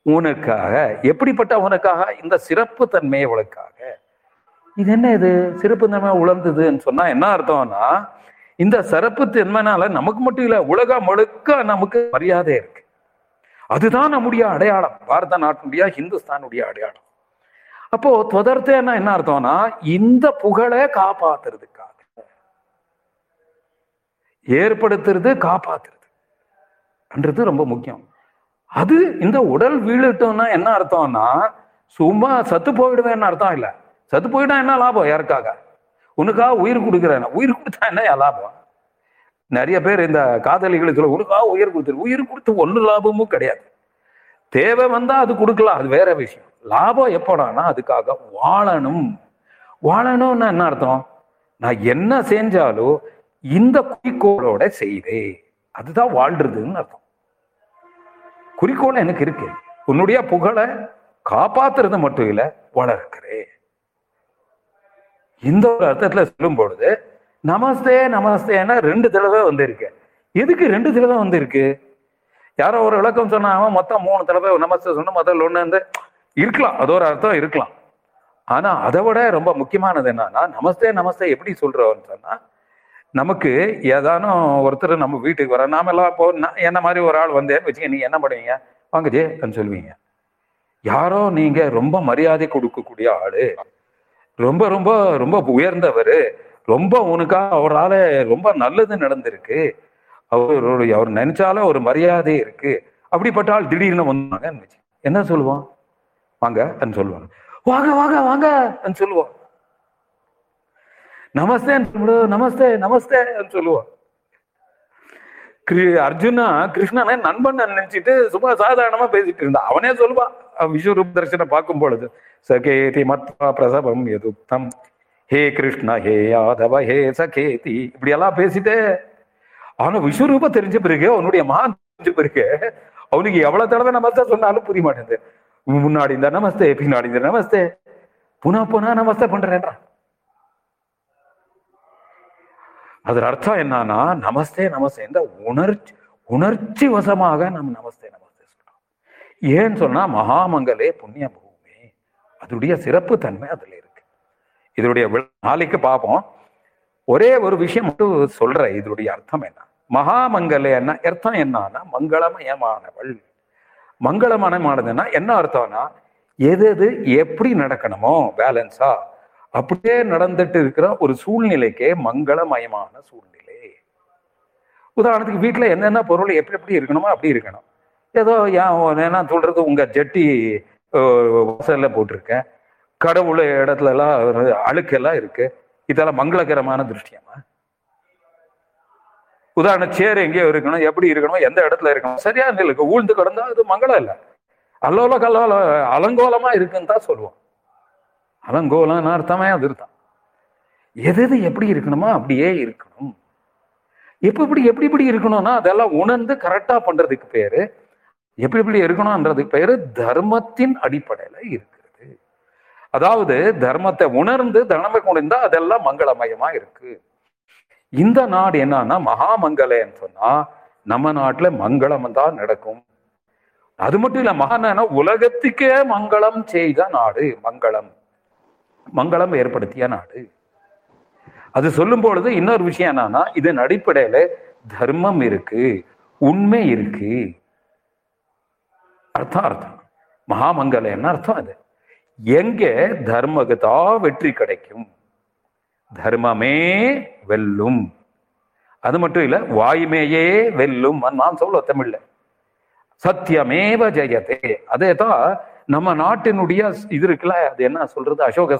உனக்காக. எப்படிப்பட்ட உனக்காக? இந்த சிறப்பு தன்மையை உனக்காக. இது என்ன இது? சிறப்பு தன்மை உழந்ததுன்னு சொன்னா என்ன அர்த்தம்னா இந்த சிறப்பு தன்மைனால நமக்கு மட்டும் இல்ல உலகம் முழுக்க நமக்கு மரியாதை இருக்கு. அதுதான் நம்முடைய அடையாளம். பாரத நாட்டினுடைய ஹிந்துஸ்தானுடைய அடையாளம். அப்போ தொடர்த்தேன்னா என்ன அர்த்தம்னா இந்த புகழை காப்பாத்துறதுக்காக. ஏற்படுத்துறது காப்பாத்துறதுன்றது ரொம்ப முக்கியம். அது இந்த உடல் வீழட்டோம்னா என்ன அர்த்தம்னா சும்மா சத்து போயிடுவேன்னு அர்த்தம் இல்ல. சத்து போயிட்டா என்ன லாபம் யாருக்காக? உனக்காக உயிர் கொடுக்குறேன் உயிர் கொடுத்தா என்ன லாபம்? நிறைய பேர் இந்த காதலிகளுக்கு உனக்காக உயிர் கொடுத்துரு உயிர் கொடுத்து ஒண்ணு லாபமும் கிடையாது. தேவை வந்தா அது கொடுக்கலாம் அது வேற விஷயம். லாபம் எப்படானா அதுக்காக வாழணும். வாழணும்னா என்ன அர்த்தம்? நான் என்ன செஞ்சாலும் இந்த குறிக்கோளோட செய்தே. அதுதான் வாழ்றதுன்னு அர்த்தம். குறிக்கோள் எனக்கு இருக்கு. உன்னுடைய புகழை காப்பாத்துறது மட்டும் இல்ல வளர்க்கிறேன். இந்த ஒரு அர்த்தத்துல சொல்லும் பொழுது நமஸ்தே நமஸ்தேன்னா ரெண்டு தடவை வந்திருக்கு. எதுக்கு ரெண்டு தடவை வந்திருக்கு? யாரோ ஒரு விளக்கம் சொன்னா அவன் மொத்தம் மூணு தடவை நமஸ்தே சொன்ன முதல்ல ஒண்ணு வந்து இருக்கலாம். அது ஒரு அர்த்தம் இருக்கலாம். ஆனா அதை விட ரொம்ப முக்கியமானது என்னன்னா நமஸ்தே நமஸ்தே எப்படி சொல்றோம்னு சொன்னா நமக்கு ஏதானும் ஒருத்தர் நம்ம வீட்டுக்கு வர நாம எல்லாம் இப்போ நான் என்ன மாதிரி ஒரு ஆள் வந்தேன்னு வச்சுக்க நீங்க என்ன பண்ணுவீங்க? வாங்க ஜே சொல்லுவீங்க. யாரோ நீங்க ரொம்ப மரியாதை கொடுக்கக்கூடிய ஆளு ரொம்ப ரொம்ப ரொம்ப உயர்ந்தவர் ரொம்ப உனக்கா அவரால் ரொம்ப நல்லது நடந்திருக்கு. அவர் அவர் நினைச்சாலும் ஒரு மரியாதை இருக்கு. அப்படிப்பட்ட ஆள் திடீர்னு வந்தாங்கன்னு வச்சு என்ன சொல்லுவோம்? வாங்க சொல்லுவாங்க. வாங்க வாங்க வாங்க சொல்லுவான் நமஸ்தே நமஸ்தே நமஸ்தே சொல்லுவோம். அர்ஜுனா கிருஷ்ணனை நண்பன் நினைச்சிட்டு சும்மா சாதாரணமா பேசிட்டு இருந்தான். அவனே சொல்லுவான் அவன் விஸ்வரூப் தரிசனம் பார்க்கும் பொழுது சகேதி மத்வா பிரசவம் எதுக்தம் ஹே கிருஷ்ண ஹே யாதவ ஹே சகேதி. இப்படி எல்லாம் பேசிட்டு அவனை விஸ்வரூப தெரிஞ்ச பிறகு அவனுடைய மகான் தெரிஞ்ச பிறகு அவனுக்கு எவ்வளவு தடவை நமஸ்தே சொன்னாலும் புரிய மாட்டேங்குது. முன்னாடி இந்த நமஸ்தே பின்னாடி இந்த நமஸ்தே. புனா புனா நமஸ்தே பண்றேன்றான். அதன் அர்த்தம் என்னன்னா நமஸ்தே நமஸ்தே இந்த உணர்ச்சி உணர்ச்சி வசமாக நம்ம நமஸ்தே நமஸ்தே சொல்றோம். ஏன்னு சொன்னா மகாமங்கலே புண்ணிய பூமி. அதனுடைய சிறப்பு தன்மை அதுல இருக்கு. இதனுடைய வி- நாளைக்கு பார்ப்போம் ஒரே ஒரு விஷயம் மட்டும் சொல்றேன் இதனுடைய அர்த்தம் என்ன? மகாமங்கலேன்னா அர்த்தம் என்னன்னா மங்களமயமானவள். மங்களமயமானதுன்னா என்ன அர்த்தம்னா எது எது எப்படி நடக்கணுமோ பேலன்ஸா அப்படியே நடந்துட்டு இருக்கிற ஒரு சூழ்நிலைக்கே மங்களமயமான சூழ்நிலை. உதாரணத்துக்கு வீட்டில் என்னென்ன பொருள் எப்படி எப்படி இருக்கணுமோ அப்படி இருக்கணும். ஏதோ ஏன் என்ன சொல்றது உங்க ஜட்டி அஹ், வாசல்ல போட்டிருக்கேன். கடவுள் இடத்துல எல்லாம் அழுக்கெல்லாம் இருக்கு. இதெல்லாம் மங்களகரமான திருஷ்டியமா உதாரண சேர் எங்கேயோ இருக்கணும் எப்படி இருக்கணும் எந்த இடத்துல இருக்கணும் சரியா இருக்கு ஊழ்ந்து கிடந்தா அது மங்களம் இல்லை. அல்லோல கல்லோல அலங்கோலமா இருக்குன்னு தான் சொல்லுவோம். அலங்கோலம்னு அர்த்தமே அது தான் எது எது எப்படி இருக்கணுமோ அப்படியே இருக்கணும். எப்ப இப்படி எப்படி இப்படி இருக்கணும்னா அதெல்லாம் உணர்ந்து கரெக்டா பண்றதுக்கு பேரு. எப்படி எப்படி இருக்கணும்ன்றதுக்கு பேரு தர்மத்தின் அடிப்படையில இருக்கிறது. அதாவது தர்மத்தை உணர்ந்து தர்மத்தை கொண்டிருந்தா அதெல்லாம் மங்களமயமா இருக்கு. இந்த நாடு என்னன்னா மகாமங்கலன்னு சொன்னா நம்ம நாட்டுல மங்களம் தான் நடக்கும். அது மட்டும் இல்ல மகான உலகத்துக்கே மங்களம் செய்த நாடு மங்களம். மங்களம் ஏற்படுத்திய நாடு. அது சொல்லும் பொழுது இன்னொரு விஷயம் என்னன்னா இதன் அடிப்படையில தர்மம் இருக்கு உண்மை இருக்கு. அர்த்தம் அர்த்தம். மகாமங்கலம்னு அர்த்தம் அது. எங்க தர்மகதா வெற்றி கிடைக்கும்? தர்மமே வெல்லும். அது மட்டும் இல்ல வாய்மையே வெல்லும். நான் சொல்ல தமிழ்ல. சத்தியமேவ ஜெயதே. அதே தான் நம்ம நாட்டினுடைய இது இருக்குல்ல அது என்ன சொல்றது? அசோக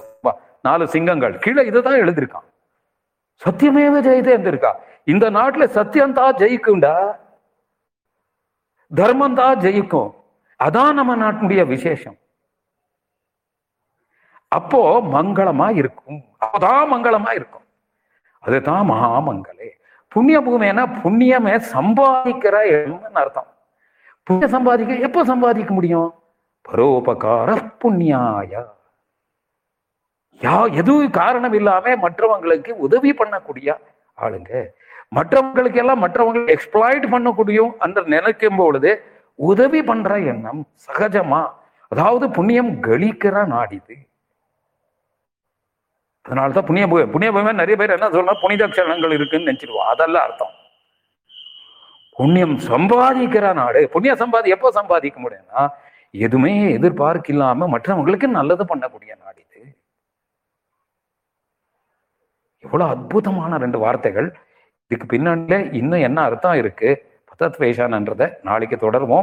நாலு சிங்கங்கள். கீழே இதுதான் எழுதியிருக்கான். சத்தியமேவ ஜெயதே இருந்திருக்கா இந்த நாட்டுல சத்தியம் தான் ஜெயிக்கும்டா. தர்மம் தான் ஜெயிக்கும். அதான் நம்ம நாட்டினுடைய விசேஷம். அப்போ மங்களமா இருக்கும். அப்போதான் மங்களமா இருக்கும். அதுதான் மகாமங்களே. புண்ணிய பூமினா புண்ணியமே சம்பாதிக்கிற இடம்னு அர்த்தம். புண்ணிய சம்பாதிக்க எப்போ சம்பாதிக்க முடியும்? பரோபகார புண்ணியாய. யா எதுவும் காரணம் இல்லாம மற்றவங்களுக்கு உதவி பண்ணக்கூடிய ஆளுங்க. மற்றவங்களுக்கு எல்லாம் மற்றவங்களை எக்ஸ்பிளாய்ட் பண்ணக்கூடிய அந்த நினைக்கும் பொழுது உதவி பண்ற எண்ணம் சகஜமா. அதாவது புண்ணியம் கழிக்கிற நாடிது. அதனாலதான் புண்ணிய பூமி புண்ணிய பூமி நிறைய பேர் என்ன சொல்லணும் புனித க்ஷணங்கள் இருக்குன்னு நினைச்சிருவோம். அதெல்லாம் அர்த்தம். புண்ணியம் சம்பாதிக்கிற நாடு புண்ணிய சம்பாதி எப்போ சம்பாதிக்க முடியும்னா எதுவுமே எதிர்பார்க்க இல்லாம மற்றவங்களுக்கு நல்லது பண்ணக்கூடிய நாடு இது. எவ்வளவு அற்புதமான ரெண்டு வார்த்தைகள். இதுக்கு பின்னாடில இன்னும் என்ன அர்த்தம் இருக்கு? பத்தத்வேஷானன்றதை நாளைக்கு தொடருவோம்.